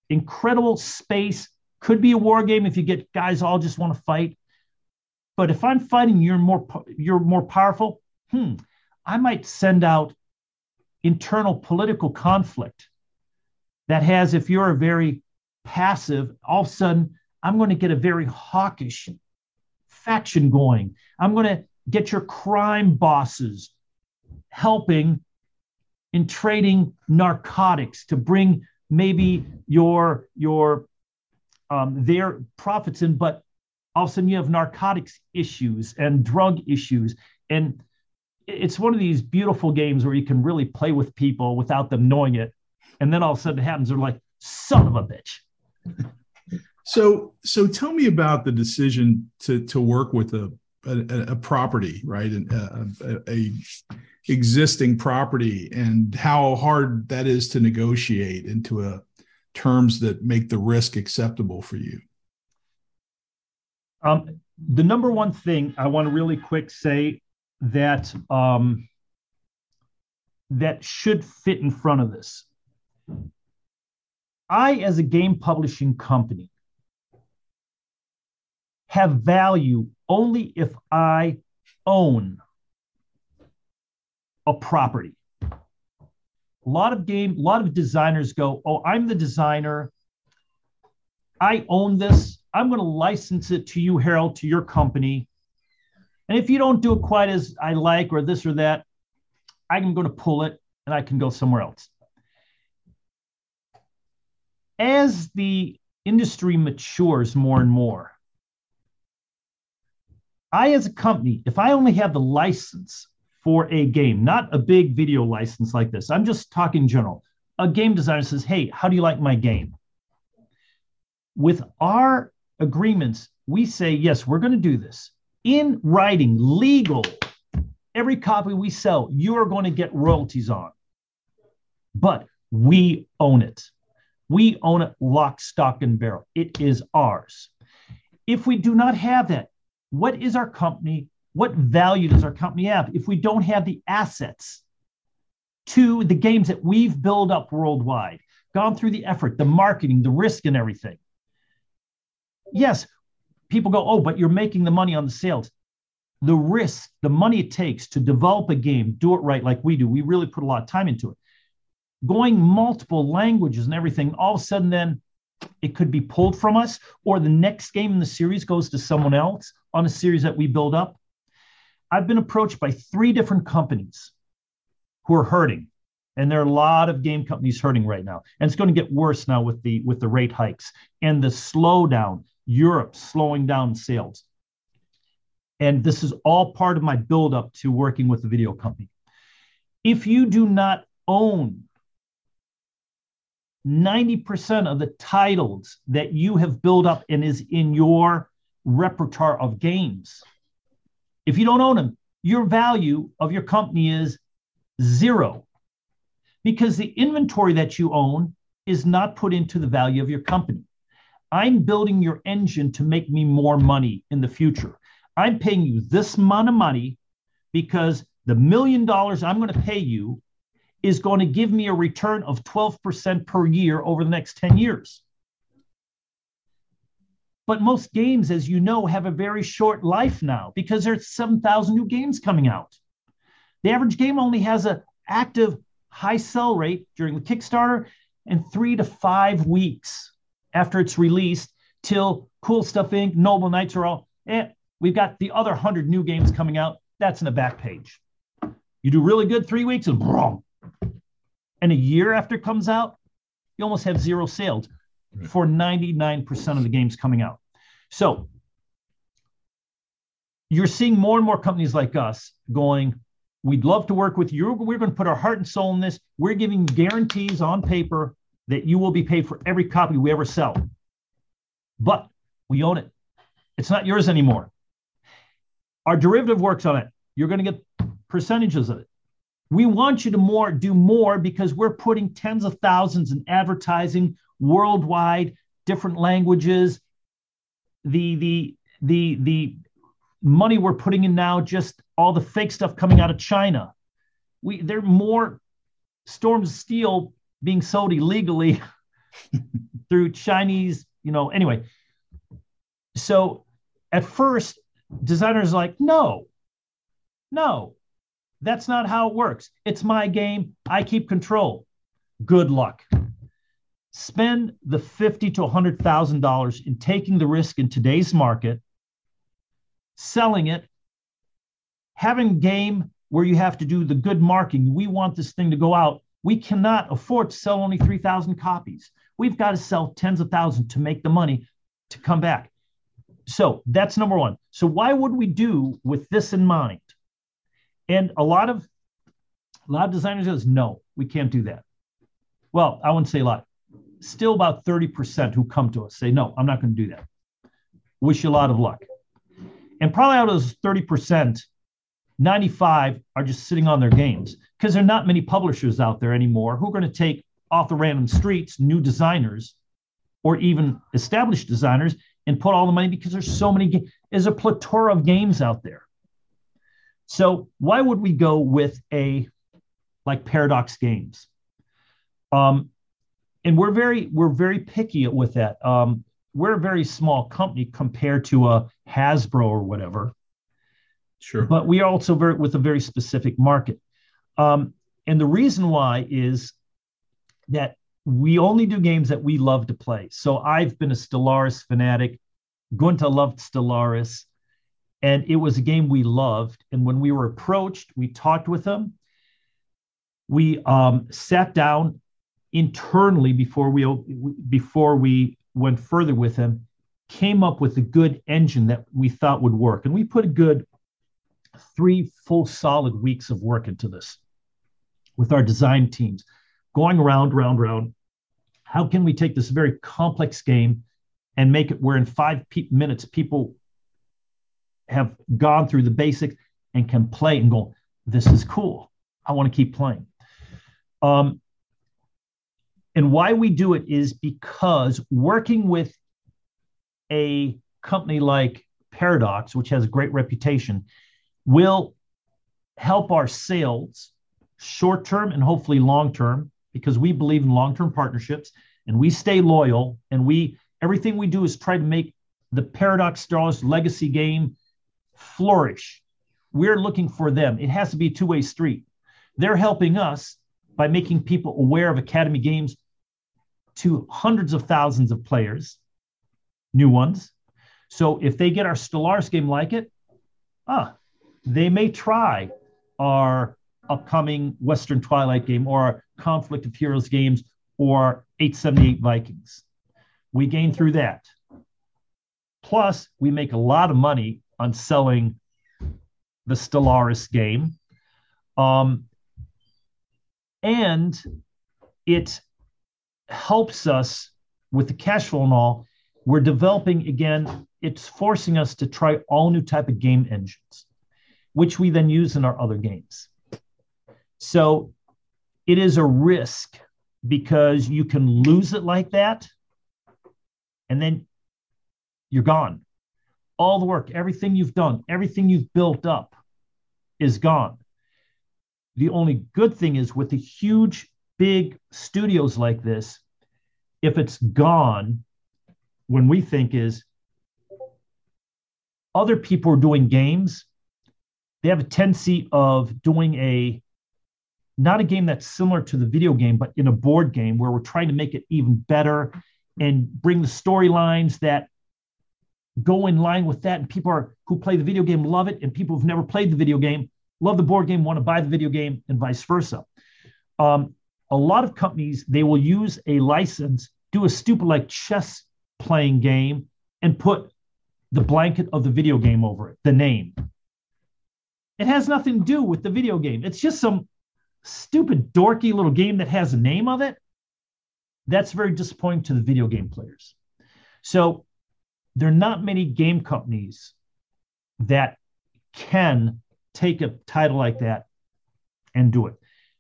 incredible space. Could be a war game if you get guys all just want to fight. But if I'm fighting, you're more you're more powerful. Hmm, I might send out internal political conflict that has, if you're a very passive, all of a sudden I'm going to get a very hawkish faction going. I'm going to get your crime bosses helping in trading narcotics to bring maybe your your um, their profits in, but all of a sudden you have narcotics issues and drug issues. And it's one of these beautiful games where you can really play with people without them knowing it. And then all of a sudden it happens. They're like son of a bitch so so tell me about the decision to to work with a a, a property right a, a, a existing property and how hard that is to negotiate into a terms that make the risk acceptable for you um, the number one thing I want to really quick say that um, that should fit in front of this. I, as a game publishing company, have value only if I own a property. A lot of game, a lot of designers go, "Oh, I'm the designer. I own this. I'm going to license it to you, Harold, to your company. And if you don't do it quite as I like or this or that, I'm going to pull it and I can go somewhere else. As the industry matures more and more, I, as a company, if I only have the license for a game, not a big video license like this, I'm just talking general. A game designer says, Hey, how do you like my game? With our agreements, we say, yes, we're going to do this in writing, legal. Every copy we sell, you are going to get royalties on. But we own it. We own it lock, stock, and barrel. It is ours. If we do not have that, what is our company? What value does our company have if we don't have the assets to the games that we've built up worldwide, gone through the effort, the marketing, the risk, and everything? yes, people go, oh, but you're making the money on the sales. The risk, the money it takes to develop a game, do it right like we do, we really put a lot of time into it. Going multiple languages and everything, all of a sudden, then it could be pulled from us, or the next game in the series goes to someone else on a series that we build up. I've been approached by three different companies who are hurting and there are a lot of game companies hurting right now and it's going to get worse now with the with the rate hikes and the slowdown Europe slowing down sales. And this is all part of my buildup to working with the video company. If you do not own 90% of the titles that you have built up and is in your repertoire of games, if you don't own them, your value of your company is zero because the inventory that you own is not put into the value of your company. I'm building your engine to make me more money in the future. I'm paying you this amount of money because the million dollars I'm going to pay you is going to give me a return of 12% per year over the next 10 years. But most games, as you know, have a very short life now because there's 7,000 new games coming out. The average game only has an active high sell rate during the Kickstarter and three to five weeks after it's released till Cool Stuff Inc., Noble Knights are all And we've got the other 100 new games coming out. That's in the back page. You do really good three weeks and boom. And a year after it comes out, you almost have zero sales. For 99% of the games coming out. So you're seeing more and more companies like us going, we'd love to work with you. We're going to put our heart and soul in this. We're giving guarantees on paper that you will be paid for every copy we ever sell. But we own it. It's not yours anymore. Our derivative works on it. You're going to get percentages of it. We want you to more do more because we're putting tens of thousands in advertising worldwide, different languages. The the the the money we're putting in now, just all the fake stuff coming out of China. We there are more storms of steel being sold illegally through Chinese, you know, anyway. So at first, designers like, no, no, that's not how it works. It's my game. I keep control. Good luck. Spend the fifty to hundred thousand dollars in taking the risk in today's market, selling it, having game where you have to do the good marking. We want this thing to go out. We cannot afford to sell only 3,000 copies. We've got to sell tens of thousands to make the money to come back. So that's number one. So why would we do with this in mind? And a lot of a lot of designers says, no, we can't do that. Well, I wouldn't say a lot. Still about 30% who come to us say, no, I'm not going to do that. Wish you a lot of luck. And probably out of those 30%, 95 are just sitting on their games because there are not many publishers out there anymore who are going to take off the random streets new designers or even established designers and put all the money because there's so many there's a plethora of games out there so why would we go with a like Paradox Games? Um, and we're very we're very picky with that. Um, we're a very small company compared to a Hasbro or whatever. Sure. But we are also very with a very specific market. Um, and the reason why is that we only do games that we love to play. So I've been a Stellaris fanatic. Gunter loved Stellaris and it was a game we loved. And when we were approached, we talked with them. We um, sat down internally before we before we went further with them, came up with a good engine that we thought would work, and we put a good three full solid weeks of work into this with our design teams, going around, round, round. How can we take this very complex game and make it where in five pe- minutes people have gone through the basics and can play and go, this is cool. I want to keep playing. Um, and why we do it is because working with a company like Paradox, which has a great reputation, will help our sales short term and hopefully long term because we believe in long term partnerships and we stay loyal and we everything we do is try to make the Paradox Stars legacy game flourish. We're looking for them. It has to be a two way street. They're helping us by making people aware of Academy Games to hundreds of thousands of players, new ones. So if they get our Stellaris game like it, ah, they may try our upcoming Western Twilight game or Conflict of Heroes games or 878 Vikings. We gain through that. Plus, we make a lot of money on selling the Stellaris game. Um, and it helps us with the cash flow and all. We're developing again, it's forcing us to try all new type of game engines, which we then use in our other games. So it is a risk because you can lose it like that and then you're gone all the work, everything you've done, everything you've built up is gone. The only good thing is with the huge, big studios like this, if it's gone, when we think is other people are doing games, they have a tendency of doing a not a game that's similar to the video game, but in a board game where we're trying to make it even better and bring the storylines that go in line with that. And people are who play the video game love it, and people who've never played the video game love the board game, want to buy the video game, and vice versa. Um, a lot of companies they will use a license, do a stupid like chess playing game, and put the blanket of the video game over it, the name. It has nothing to do with the video game. It's just some stupid, dorky little game that has a name of it. That's very disappointing to the video game players. So there are not many game companies that can take a title like that and do it.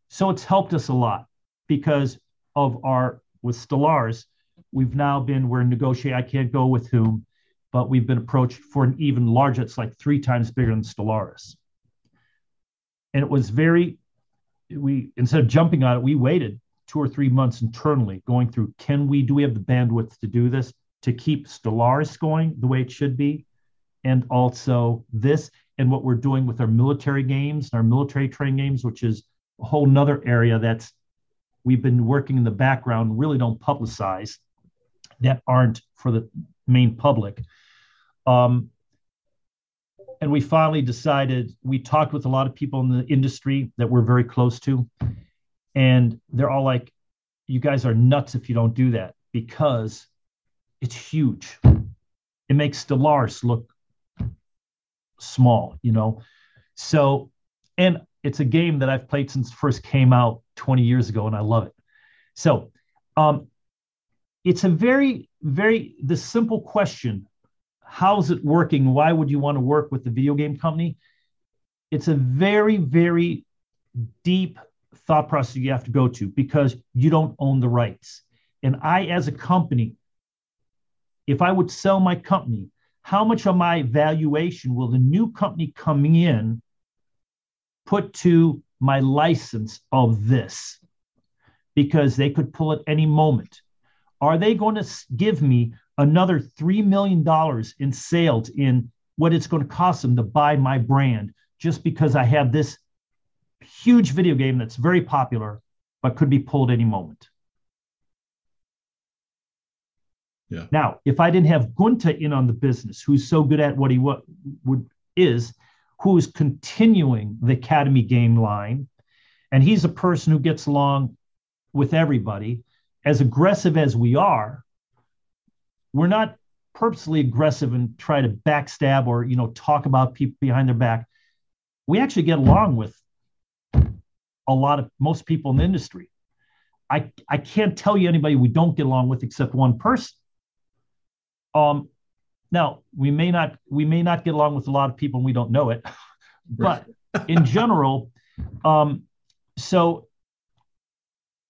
So it's helped us a lot because of our with Stellaris, we've now been we're negotiating. I can't go with whom, but we've been approached for an even larger. It's like three times bigger than Stellaris, and it was very. We instead of jumping on it, we waited two or three months internally, going through. Can we do we have the bandwidth to do this? to keep Stellaris going the way it should be, and also this and what we're doing with our military games, and our military training games, which is a whole nother area that's we've been working in the background, really don't publicize that aren't for the main public. Um, and we finally decided we talked with a lot of people in the industry that we're very close to and they're all like you guys are nuts if you don't do that because it's huge. It makes Stellaris look small, you know. So, and it's a game that I've played since first came out 20 years ago, and I love it. So, um, it's a very, very the simple question: How's it working? Why would you want to work with the video game company? It's a very, very deep thought process you have to go to because you don't own the rights. And I, as a company, if I would sell my company, how much of my valuation will the new company coming in put to my license of this? Because they could pull at any moment. Are they going to give me another $3 million in sales in what it's going to cost them to buy my brand just because I have this huge video game that's very popular but could be pulled any moment? Yeah. Now, if I didn't have Gunter in on the business, who's so good at what he what would is, who's continuing the academy game line, and he's a person who gets along with everybody. As aggressive as we are, we're not purposely aggressive and try to backstab or you know talk about people behind their back. We actually get along with a lot of most people in the industry. I, I can't tell you anybody we don't get along with except one person. Um, now we may not we may not get along with a lot of people and we don't know it, but in general, um, so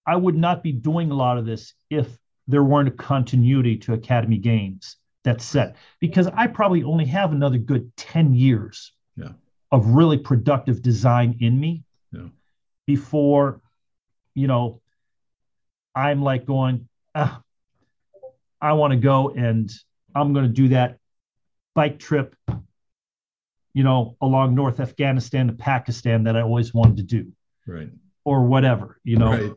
I would not be doing a lot of this if there weren't a continuity to Academy Games that's set because I probably only have another good 10 years yeah. of really productive design in me yeah. before, you know, I'm like going, ah, I want to go and I'm going to do that bike trip, you know, along North Afghanistan to Pakistan that I always wanted to do. Right. Or whatever, you know. Right.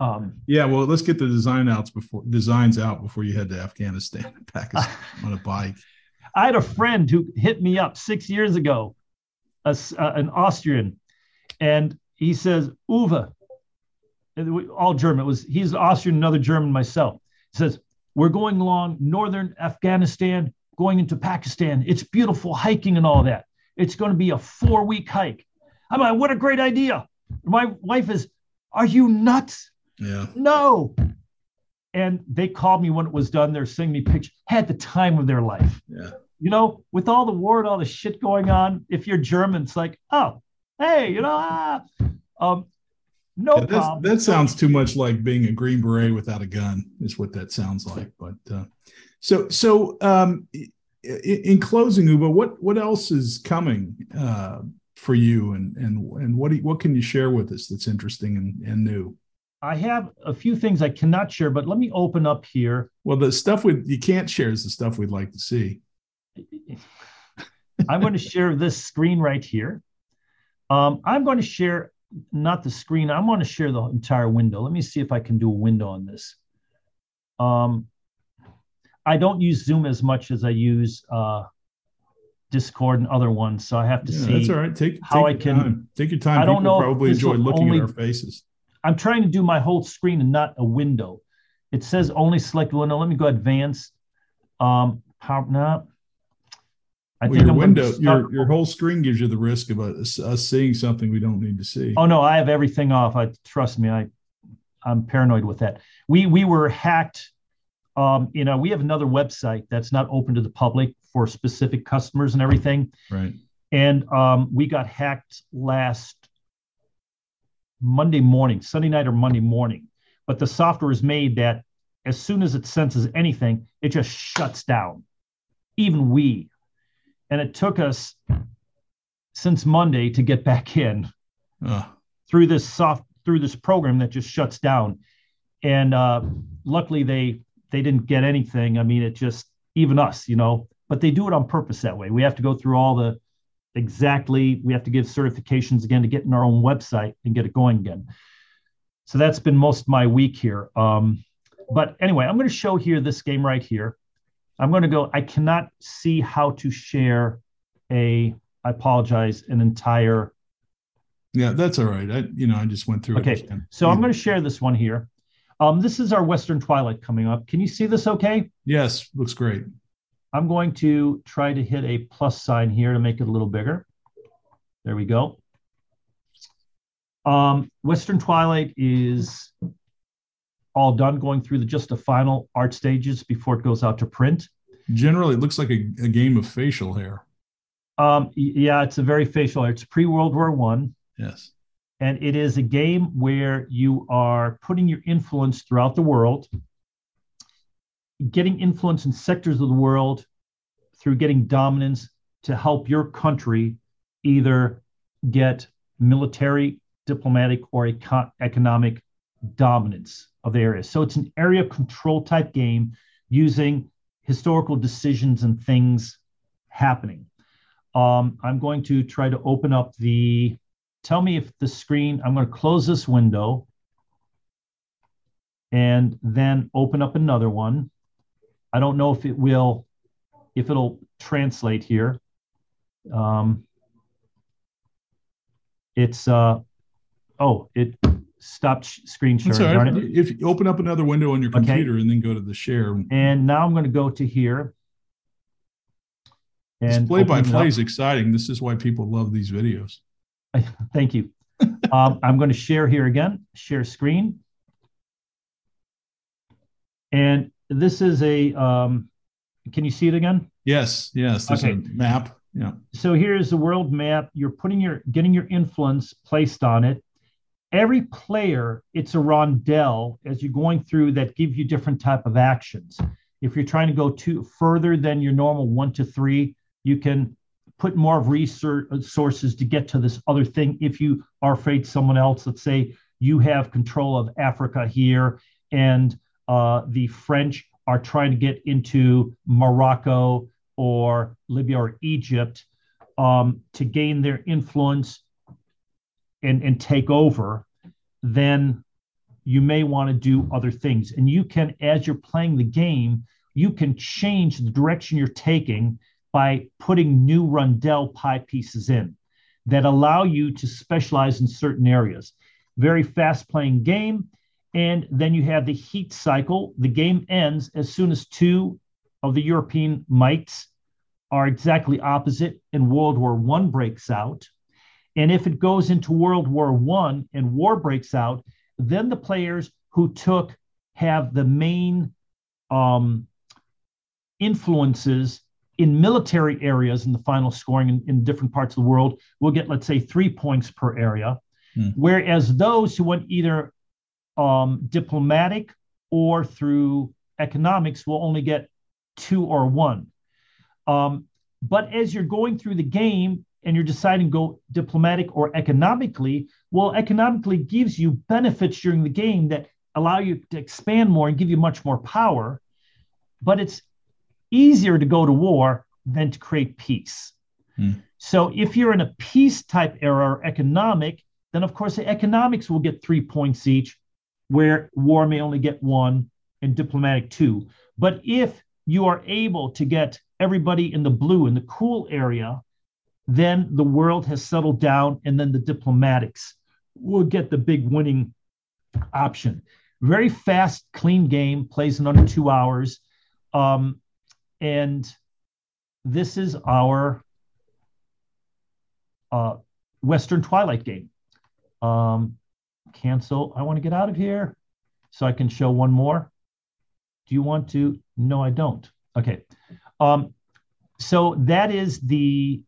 Um, yeah, well, let's get the design outs before designs out before you head to Afghanistan and Pakistan on a bike. I had a friend who hit me up six years ago, a, uh, an Austrian, and he says, Uwe, all German. It was he's Austrian, another German myself. He says, we're going along northern Afghanistan, going into Pakistan. It's beautiful hiking and all that. It's going to be a four week hike. I'm like, what a great idea. My wife is, are you nuts? Yeah. No. And they called me when it was done. They're sending me pictures. Had the time of their life. Yeah. You know, with all the war and all the shit going on, if you're German, it's like, oh, hey, you know, ah. Um, no yeah, problem. That sounds too much like being a Green Beret without a gun, is what that sounds like. But uh, so, so um, in, in closing, Uwe, what what else is coming uh, for you, and and and what you, what can you share with us that's interesting and, and new? I have a few things I cannot share, but let me open up here. Well, the stuff we you can't share is the stuff we'd like to see. I'm going to share this screen right here. Um, I'm going to share not the screen. I want to share the entire window. Let me see if I can do a window on this. Um, I don't use Zoom as much as I use uh, Discord and other ones, so I have to Yeah, see. that's all right. Take how take I can- time. take your time. I don't People know Probably enjoy looking only- at our faces. I'm trying to do my whole screen and not a window. It says only select window. Let me go advanced. Um, power, no. I Well, your I'm window, your your whole screen gives you the risk of us, us seeing something we don't need to see. Oh no, I have everything off. I trust me. I I'm paranoid with that. We we were hacked. Um, you know, we have another website that's not open to the public for specific customers and everything. Right. And um, we got hacked last Monday morning, Sunday night or Monday morning. But the software is made that as soon as it senses anything, it just shuts down. Even we. And it took us since Monday to get back in Uh, through this soft through this program that just shuts down. And uh, luckily they they didn't get anything. I mean, it just even us, you know, but they do it on purpose that way. We have to go through all the exactly, we have to give certifications again to get in our own website and get it going again. So that's been most of my week here. Um, but anyway, I'm going to show here this game right here. I'm going to go, I cannot see how to share a, I apologize, an entire yeah, that's all right. I you know I just went through Okay. So I'm going to share this one here. Um, this is our Western Twilight coming up. Can you see this okay? Yes, looks great. I'm going to try to hit a plus sign here to make it a little bigger. There we go. Um, Western Twilight is all done going through the just the final art stages before it goes out to print. Generally, it looks like a, a game of facial hair. Um, yeah, it's a very facial. hair. It's pre World War One. Yes. and it is a game where you are putting your influence throughout the world, getting influence in sectors of the world through getting dominance to help your country either get military, diplomatic, or eco- economic dominance of the area. So it's an area control type game using historical decisions and things happening. Um, I'm going to try to open up the tell me if the screen, I'm going to close this window and then open up another one. I don't know if it will, if it'll translate here. Um, it's, uh, oh, it stopped screen sharing, all darn right. it. If you open up another window on your Okay. computer and then go to the share, And now I'm going to go to here. this play by play is exciting. This is why people love these videos. Thank you. um, I'm going to share here again, share screen. And this is a, um, can you see it again? Yes, yes. There's Okay. a map. Yeah. So here's the world map. You're putting your, getting your influence placed on it. Every player, it's a rondel as you're going through that gives you different type of actions. If you're trying to go too further than your normal one to three, you can put more of research sources to get to this other thing. If you are afraid someone else, let's say you have control of Africa here, and uh, the French are trying to get into Morocco or Libya or Egypt um, to gain their influence and, and take over, then you may want to do other things. And you can, as you're playing the game, you can change the direction you're taking by putting new rondel pie pieces in that allow you to specialize in certain areas. Very fast playing game. And then you have the heat cycle. The game ends as soon as two of the European mites are exactly opposite and World War One breaks out. And if it goes into World War One and war breaks out, then the players who took have the main um, influences in military areas in the final scoring in, in different parts of the world will get, let's say, three points per area. Hmm. Whereas those who went either um, diplomatic or through economics will only get two or one. Um, but as you're going through the game and you're deciding go diplomatic or economically, well, economically gives you benefits during the game that allow you to expand more and give you much more power. But it's easier to go to war than to create peace. Hmm. So if you're in a peace type era or economic, then of course the economics will get three points each, where war may only get one and diplomatic two. But if you are able to get everybody in the blue in the cool area, then the world has settled down, and then the diplomatics will get the big winning option. Very fast, clean game, plays in under two hours. Um, and this is our uh, Western Twilight game. Um, cancel. I want to get out of here so I can show one more. Do you want to? No, I don't. Okay. Um, so that is the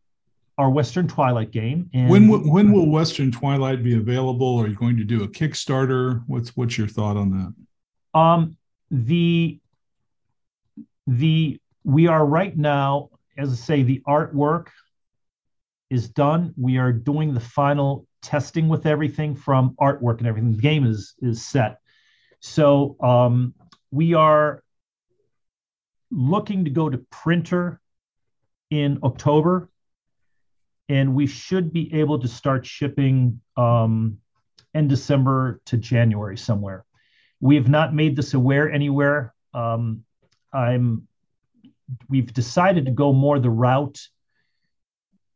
our Western Twilight game. And when when will Western Twilight be available? Are you going to do a Kickstarter? What's what's your thought on that? Um, the the we are right now, as I say, the artwork is done. We are doing the final testing with everything from artwork and everything. The game is is set. So um, we are looking to go to printer in October, and we should be able to start shipping um, in December to January somewhere. We have not made this aware anywhere. Um, I'm. We've decided to go more the route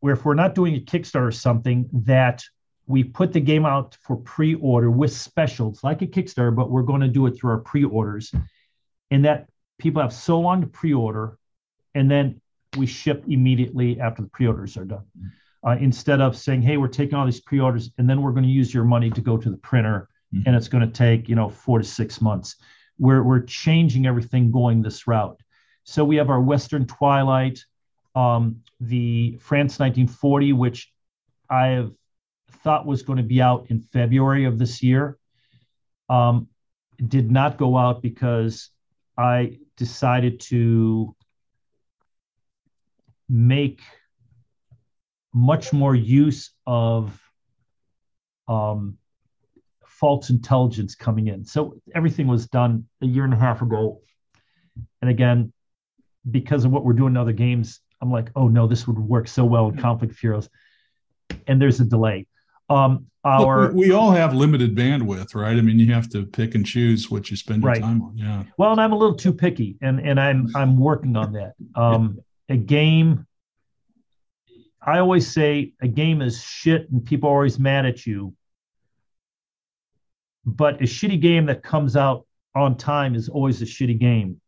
where if we're not doing a Kickstarter or something that we put the game out for pre-order with specials like a Kickstarter, but we're going to do it through our pre-orders, and that people have so long to pre-order, and then we ship immediately after the pre-orders are done. Uh, instead of saying, "Hey, we're taking all these pre-orders, and then we're going to use your money to go to the printer, mm-hmm. and it's going to take you know four to six months." We're we're changing everything going this route. So we have our Western Twilight, um, the France 1940, which I have thought was going to be out in February of this year. Um, did not go out because I decided to make much more use of um, false intelligence coming in. So everything was done a year and a half ago. And again, because of what we're doing in other games, I'm like, oh no, this would work so well in Conflict of Heroes. And there's a delay. Um, our Look, we, we, all have limited bandwidth, right? I mean, you have to pick and choose what you spend your right. time on. Yeah. Well, and I'm a little too picky, and and I'm I'm working on that. Um. A game. I always say a game is shit, and people are always mad at you. But a shitty game that comes out on time is always a shitty game.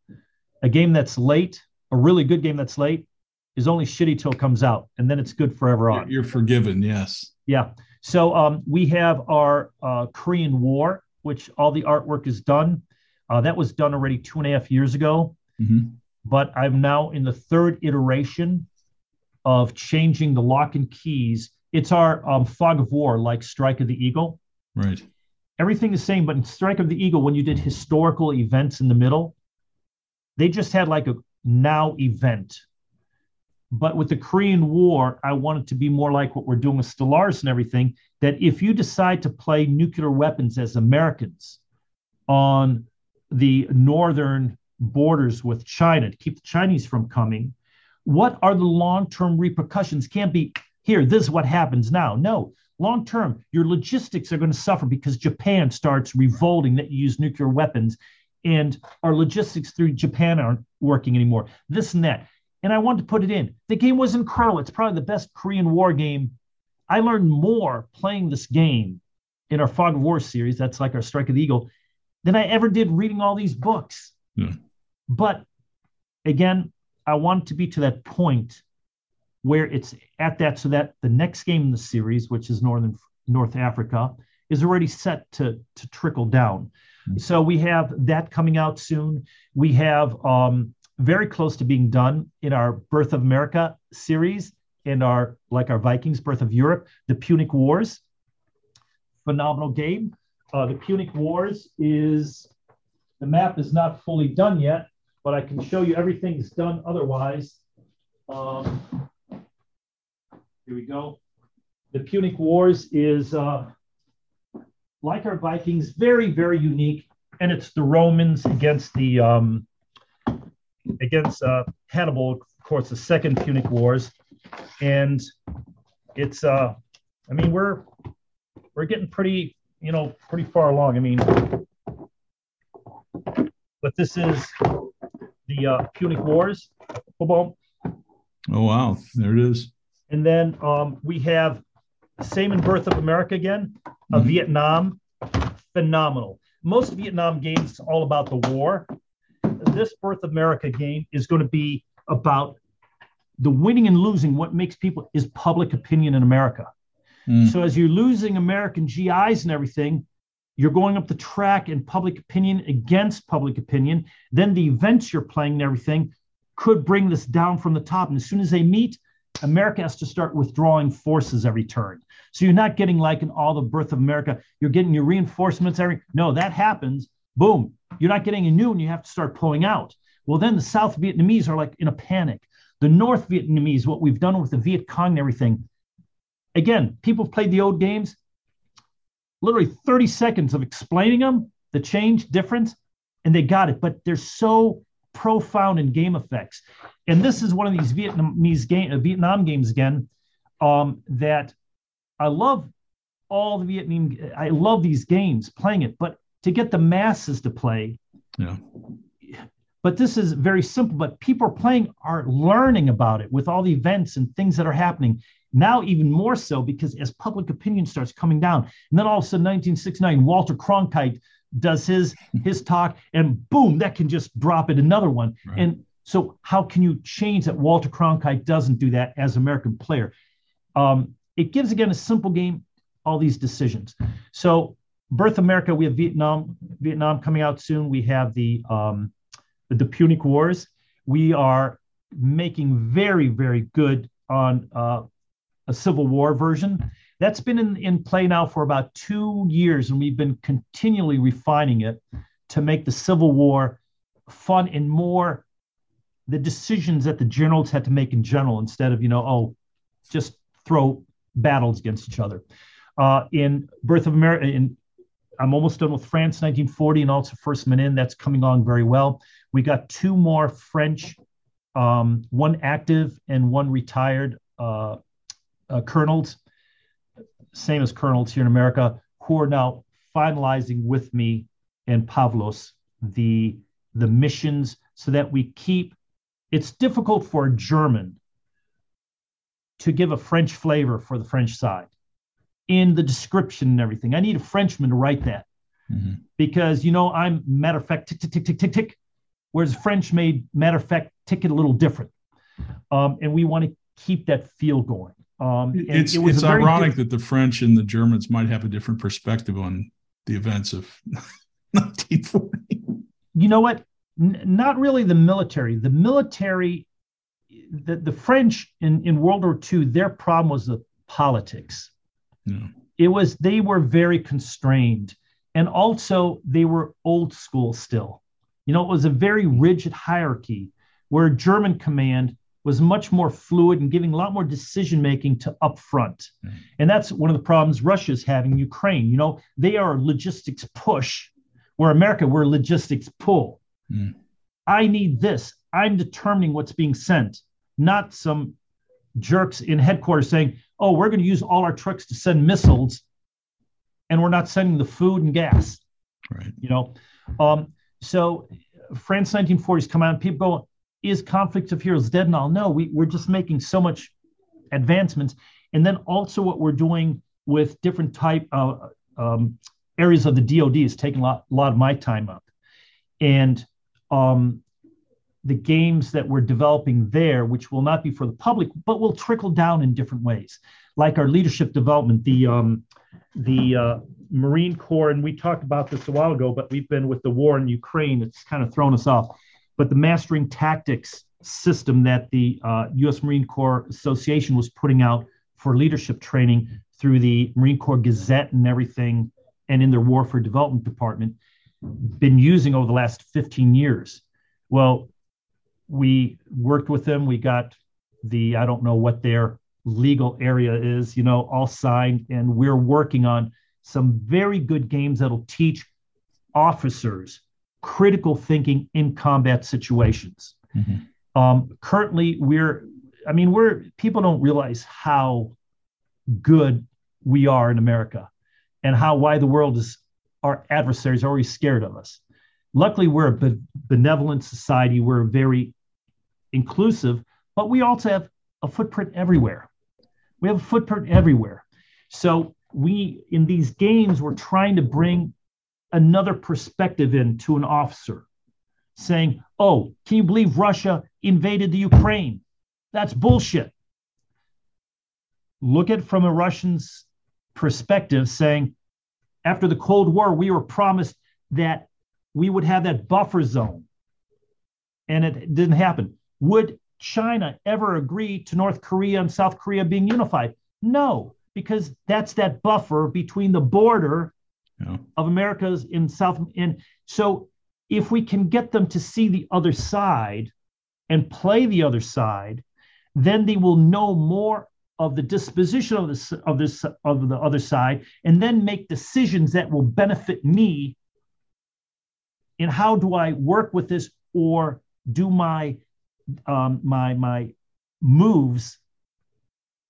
A game that's late, a really good game that's late, is only shitty till it comes out, and then it's good forever on. You're forgiven, yes. Yeah. So um, we have our uh, Korean War, which all the artwork is done. Uh, that was done already two and a half years ago. Mm-hmm. But I'm now in the third iteration of changing the lock and keys. It's our um, Fog of War, like Strike of the Eagle. Right. Everything the same, but in Strike of the Eagle, when you did historical events in the middle, they just had like a now event but with the Korean War, I want it to be more like what we're doing with Stellaris and everything. That if you decide to play nuclear weapons as Americans on the northern borders with China to keep the Chinese from coming, what are the long term repercussions? Can't be here, this is what happens now. No, long term, your logistics are going to suffer because Japan starts revolting that you use nuclear weapons and our logistics through Japan aren't working anymore. This and that and I wanted to put it in. The game was incredible. It's probably the best Korean War game. I learned more playing this game in our Fog of War series. That's like our Strike of the Eagle than I ever did reading all these books. Yeah. But again, I want to be to that point where it's at that so that the next game in the series, which is Northern North Africa, is already set to to trickle down. Mm-hmm. So we have that coming out soon. We have um, very close to being done in our Birth of America series, in our like our Vikings Birth of Europe, the Punic Wars. Phenomenal game. Uh, the Punic Wars is the map is not fully done yet, but I can show you everything's done otherwise. Um, here we go. The Punic Wars is uh, like our Vikings, very, very unique. And it's the Romans against the um, against uh, Hannibal, of course, the Second Punic Wars, and it's uh, I mean we're we're getting pretty you know pretty far along. I mean, but this is the uh, Punic Wars. Boom. Oh wow, there it is. And then um, we have same in Birth of America again, a mm-hmm. Vietnam, phenomenal. Most Vietnam games all about the war. This Birth of America game is going to be about the winning and losing. What makes people is public opinion in America. Mm. So as you're losing American GIs and everything, you're going up the track in public opinion against public opinion. Then the events you're playing and everything could bring this down from the top. And as soon as they meet, America has to start withdrawing forces every turn. So you're not getting like in all the birth of America, you're getting your reinforcements every. No, that happens. Boom. You're not getting a new and you have to start pulling out. Well, then the South Vietnamese are like in a panic. The North Vietnamese, what we've done with the Viet Cong and everything. Again, people have played the old games. Literally 30 seconds of explaining them, the change, difference, and they got it. But they're so profound in game effects. And this is one of these Vietnamese game, uh, Vietnam games again um, that I love all the Vietnam. I love these games playing it, but to get the masses to play, yeah. But this is very simple. But people are playing are learning about it with all the events and things that are happening now even more so because as public opinion starts coming down and then all of a sudden 1969 walter cronkite does his his talk and boom that can just drop it another one right. and so how can you change that walter cronkite doesn't do that as american player um, it gives again a simple game all these decisions so birth america we have vietnam vietnam coming out soon we have the um, the punic wars we are making very very good on uh, a civil war version that's been in, in play now for about two years, and we've been continually refining it to make the Civil War fun and more the decisions that the generals had to make in general instead of, you know, oh, just throw battles against each other. Uh, in Birth of America, in I'm almost done with France 1940 and also First Men In. That's coming along very well. We got two more French, um, one active and one retired uh, uh, colonels same as colonels here in America, who are now finalizing with me and Pavlos the the missions so that we keep. It's difficult for a German to give a French flavor for the French side in the description and everything. I need a Frenchman to write that mm-hmm. because you know I'm matter of fact tick tick tick tick tick tick, whereas French made matter of fact ticket a little different, um, and we want to keep that feel going. Um, it's it it's ironic that the French and the Germans might have a different perspective on the events of 1940. You know what? N- not really the military. The military, the, the French in, in World War II, their problem was the politics. Yeah. It was, they were very constrained. And also, they were old school still. You know, it was a very rigid hierarchy where German command was much more fluid and giving a lot more decision making to upfront. Mm. And that's one of the problems Russia's having in Ukraine. You know, they are logistics push, where America, we're logistics pull. Mm. I need this. I'm determining what's being sent, not some jerks in headquarters saying, oh, we're going to use all our trucks to send missiles and we're not sending the food and gas. Right. You know, um, so France 1940s come out people go, is conflict of heroes dead and all? No, we, we're just making so much advancements. And then also what we're doing with different type of um, areas of the DoD is taking a lot, a lot of my time up. And um, the games that we're developing there, which will not be for the public, but will trickle down in different ways, like our leadership development, the um, the uh, Marine Corps, and we talked about this a while ago, but we've been with the war in Ukraine. It's kind of thrown us off but the mastering tactics system that the uh, U.S. Marine Corps Association was putting out for leadership training through the Marine Corps Gazette and everything, and in their Warfare Development Department, been using over the last 15 years. Well, we worked with them. We got the, I don't know what their legal area is, you know, all signed, and we're working on some very good games that'll teach officers critical thinking in combat situations. Mm-hmm. Um, currently, we're, I mean, we're, people don't realize how good we are in America and how why the world is, our adversaries are always scared of us. luckily, we're a benevolent society. We're very inclusive, but we also have a footprint everywhere. We have a footprint everywhere. So we in these games we're trying to bring another perspective in to an officer saying, "Oh, can you believe Russia invaded the Ukraine? That's bullshit." Look at from a Russian's perspective saying, after the Cold War, we were promised that we would have that buffer zone. And it didn't happen. Would China ever agree to North Korea and South Korea being unified? No, because that's that buffer between the border yeah. of America's in South. And so if we can get them to see the other side and play the other side, then they will know more of the disposition of this of this of the other side and then make decisions that will benefit me in how do i work with this or do my um, my my moves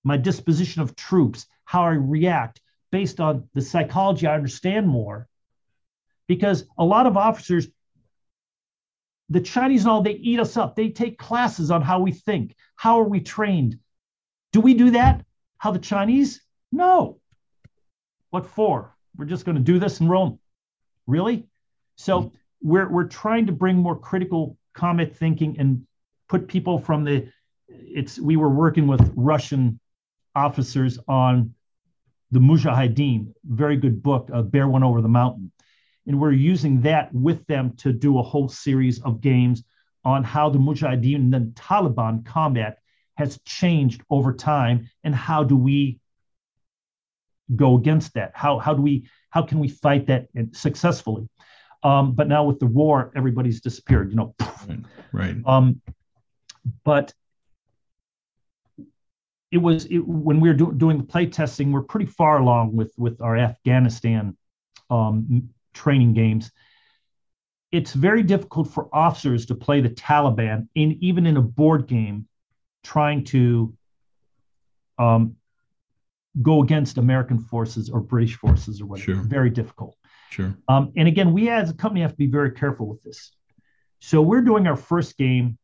my disposition of troops how i react based on the psychology i understand more because a lot of officers the chinese and all they eat us up they take classes on how we think how are we trained do we do that? How the Chinese? No. What for? We're just going to do this in Rome. Really? So we're we're trying to bring more critical comment thinking and put people from the it's we were working with Russian officers on the Mujahideen, very good book, uh, Bear Went Over the Mountain. And we're using that with them to do a whole series of games on how the Mujahideen and then Taliban combat has changed over time and how do we go against that how, how do we how can we fight that successfully um, but now with the war everybody's disappeared you know right, right. Um, but it was it, when we were do, doing the play testing we're pretty far along with with our afghanistan um, training games it's very difficult for officers to play the taliban in even in a board game trying to um, go against American forces or British forces or whatever. Sure. Very difficult. Sure. Um, and again, we as a company have to be very careful with this. So we're doing our first game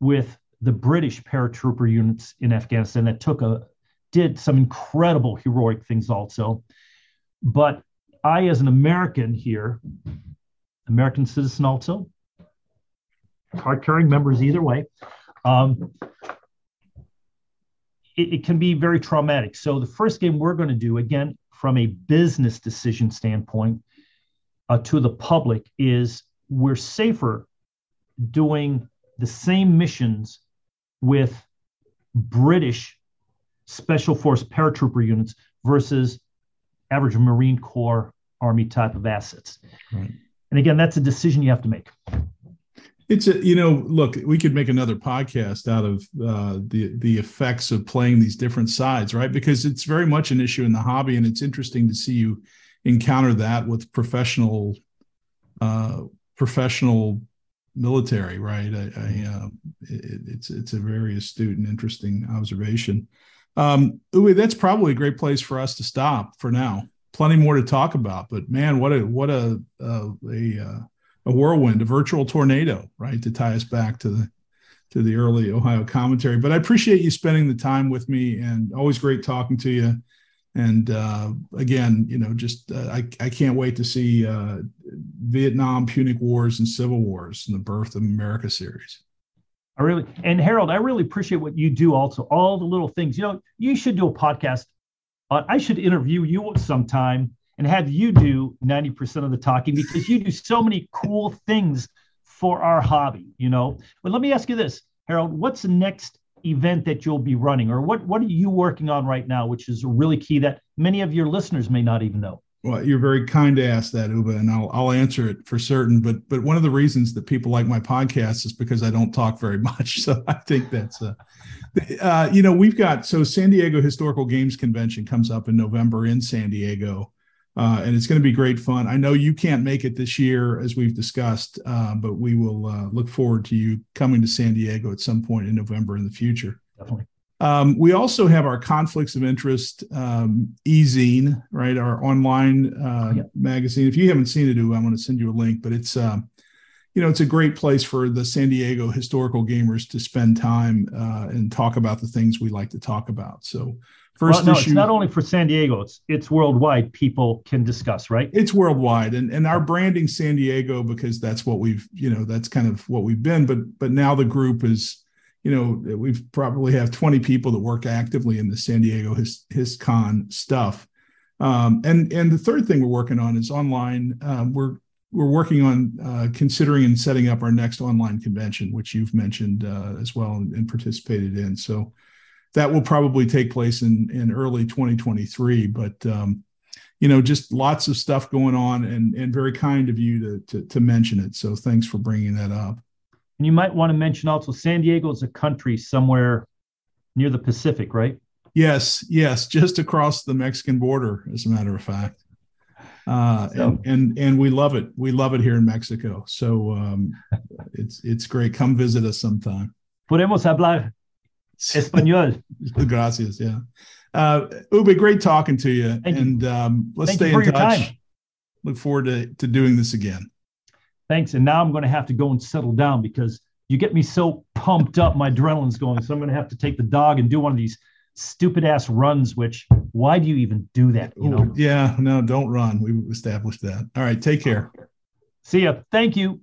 with the British paratrooper units in Afghanistan that took a did some incredible heroic things also. But I, as an American here, American citizen also, card carrying members either way, um, it, it can be very traumatic. So the first game we're going to do, again, from a business decision standpoint uh, to the public, is we're safer doing the same missions with British Special Force paratrooper units versus average Marine Corps Army type of assets. Right. And again, that's a decision you have to make. It's a you know look we could make another podcast out of uh, the the effects of playing these different sides right because it's very much an issue in the hobby and it's interesting to see you encounter that with professional uh, professional military right I, I uh, it, it's it's a very astute and interesting observation um, Uwe, that's probably a great place for us to stop for now plenty more to talk about but man what a what a uh, a, a uh, a whirlwind, a virtual tornado, right, to tie us back to the to the early Ohio commentary. But I appreciate you spending the time with me, and always great talking to you. And uh, again, you know, just uh, I I can't wait to see uh, Vietnam, Punic Wars, and Civil Wars and the Birth of America series. I really and Harold, I really appreciate what you do. Also, all the little things. You know, you should do a podcast. I should interview you sometime and have you do 90% of the talking because you do so many cool things for our hobby, you know. But let me ask you this, Harold, what's the next event that you'll be running or what what are you working on right now which is really key that many of your listeners may not even know? Well, you're very kind to ask that, Uwe and I'll I'll answer it for certain. But but one of the reasons that people like my podcast is because I don't talk very much. So I think that's uh, uh you know we've got so San Diego Historical Games Convention comes up in November in San Diego. Uh, and it's going to be great fun. I know you can't make it this year, as we've discussed, uh, but we will uh, look forward to you coming to San Diego at some point in November in the future. Definitely. Um, we also have our conflicts of interest um, e-zine, right? Our online uh, magazine. If you haven't seen it, I'm going to send you a link, but it's uh, you know, it's a great place for the San Diego historical gamers to spend time uh, and talk about the things we like to talk about. So, first well, no, issue, it's not only for San Diego; it's it's worldwide. People can discuss, right? It's worldwide, and and our branding San Diego because that's what we've you know that's kind of what we've been. But but now the group is you know we've probably have 20 people that work actively in the San Diego his HistCon stuff. Um, and and the third thing we're working on is online. Um, we're we're working on uh, considering and setting up our next online convention, which you've mentioned uh, as well and, and, participated in. So that will probably take place in in early 2023. But um, you know, just lots of stuff going on, and and very kind of you to, to to mention it. So thanks for bringing that up. And you might want to mention also San Diego is a country somewhere near the Pacific, right? Yes, yes, just across the Mexican border, as a matter of fact. Uh, so, and, and and we love it. We love it here in Mexico. So um, it's it's great. Come visit us sometime. Podemos hablar español. Gracias. Yeah. Uh, Uwe, great talking to you. Thank and um, let's Thank stay in touch. Look forward to, to doing this again. Thanks. And now I'm going to have to go and settle down because you get me so pumped up. My adrenaline's going. So I'm going to have to take the dog and do one of these stupid ass runs, which why do you even do that? You know? Yeah, no, don't run. We've established that. All right, take care. See ya. Thank you.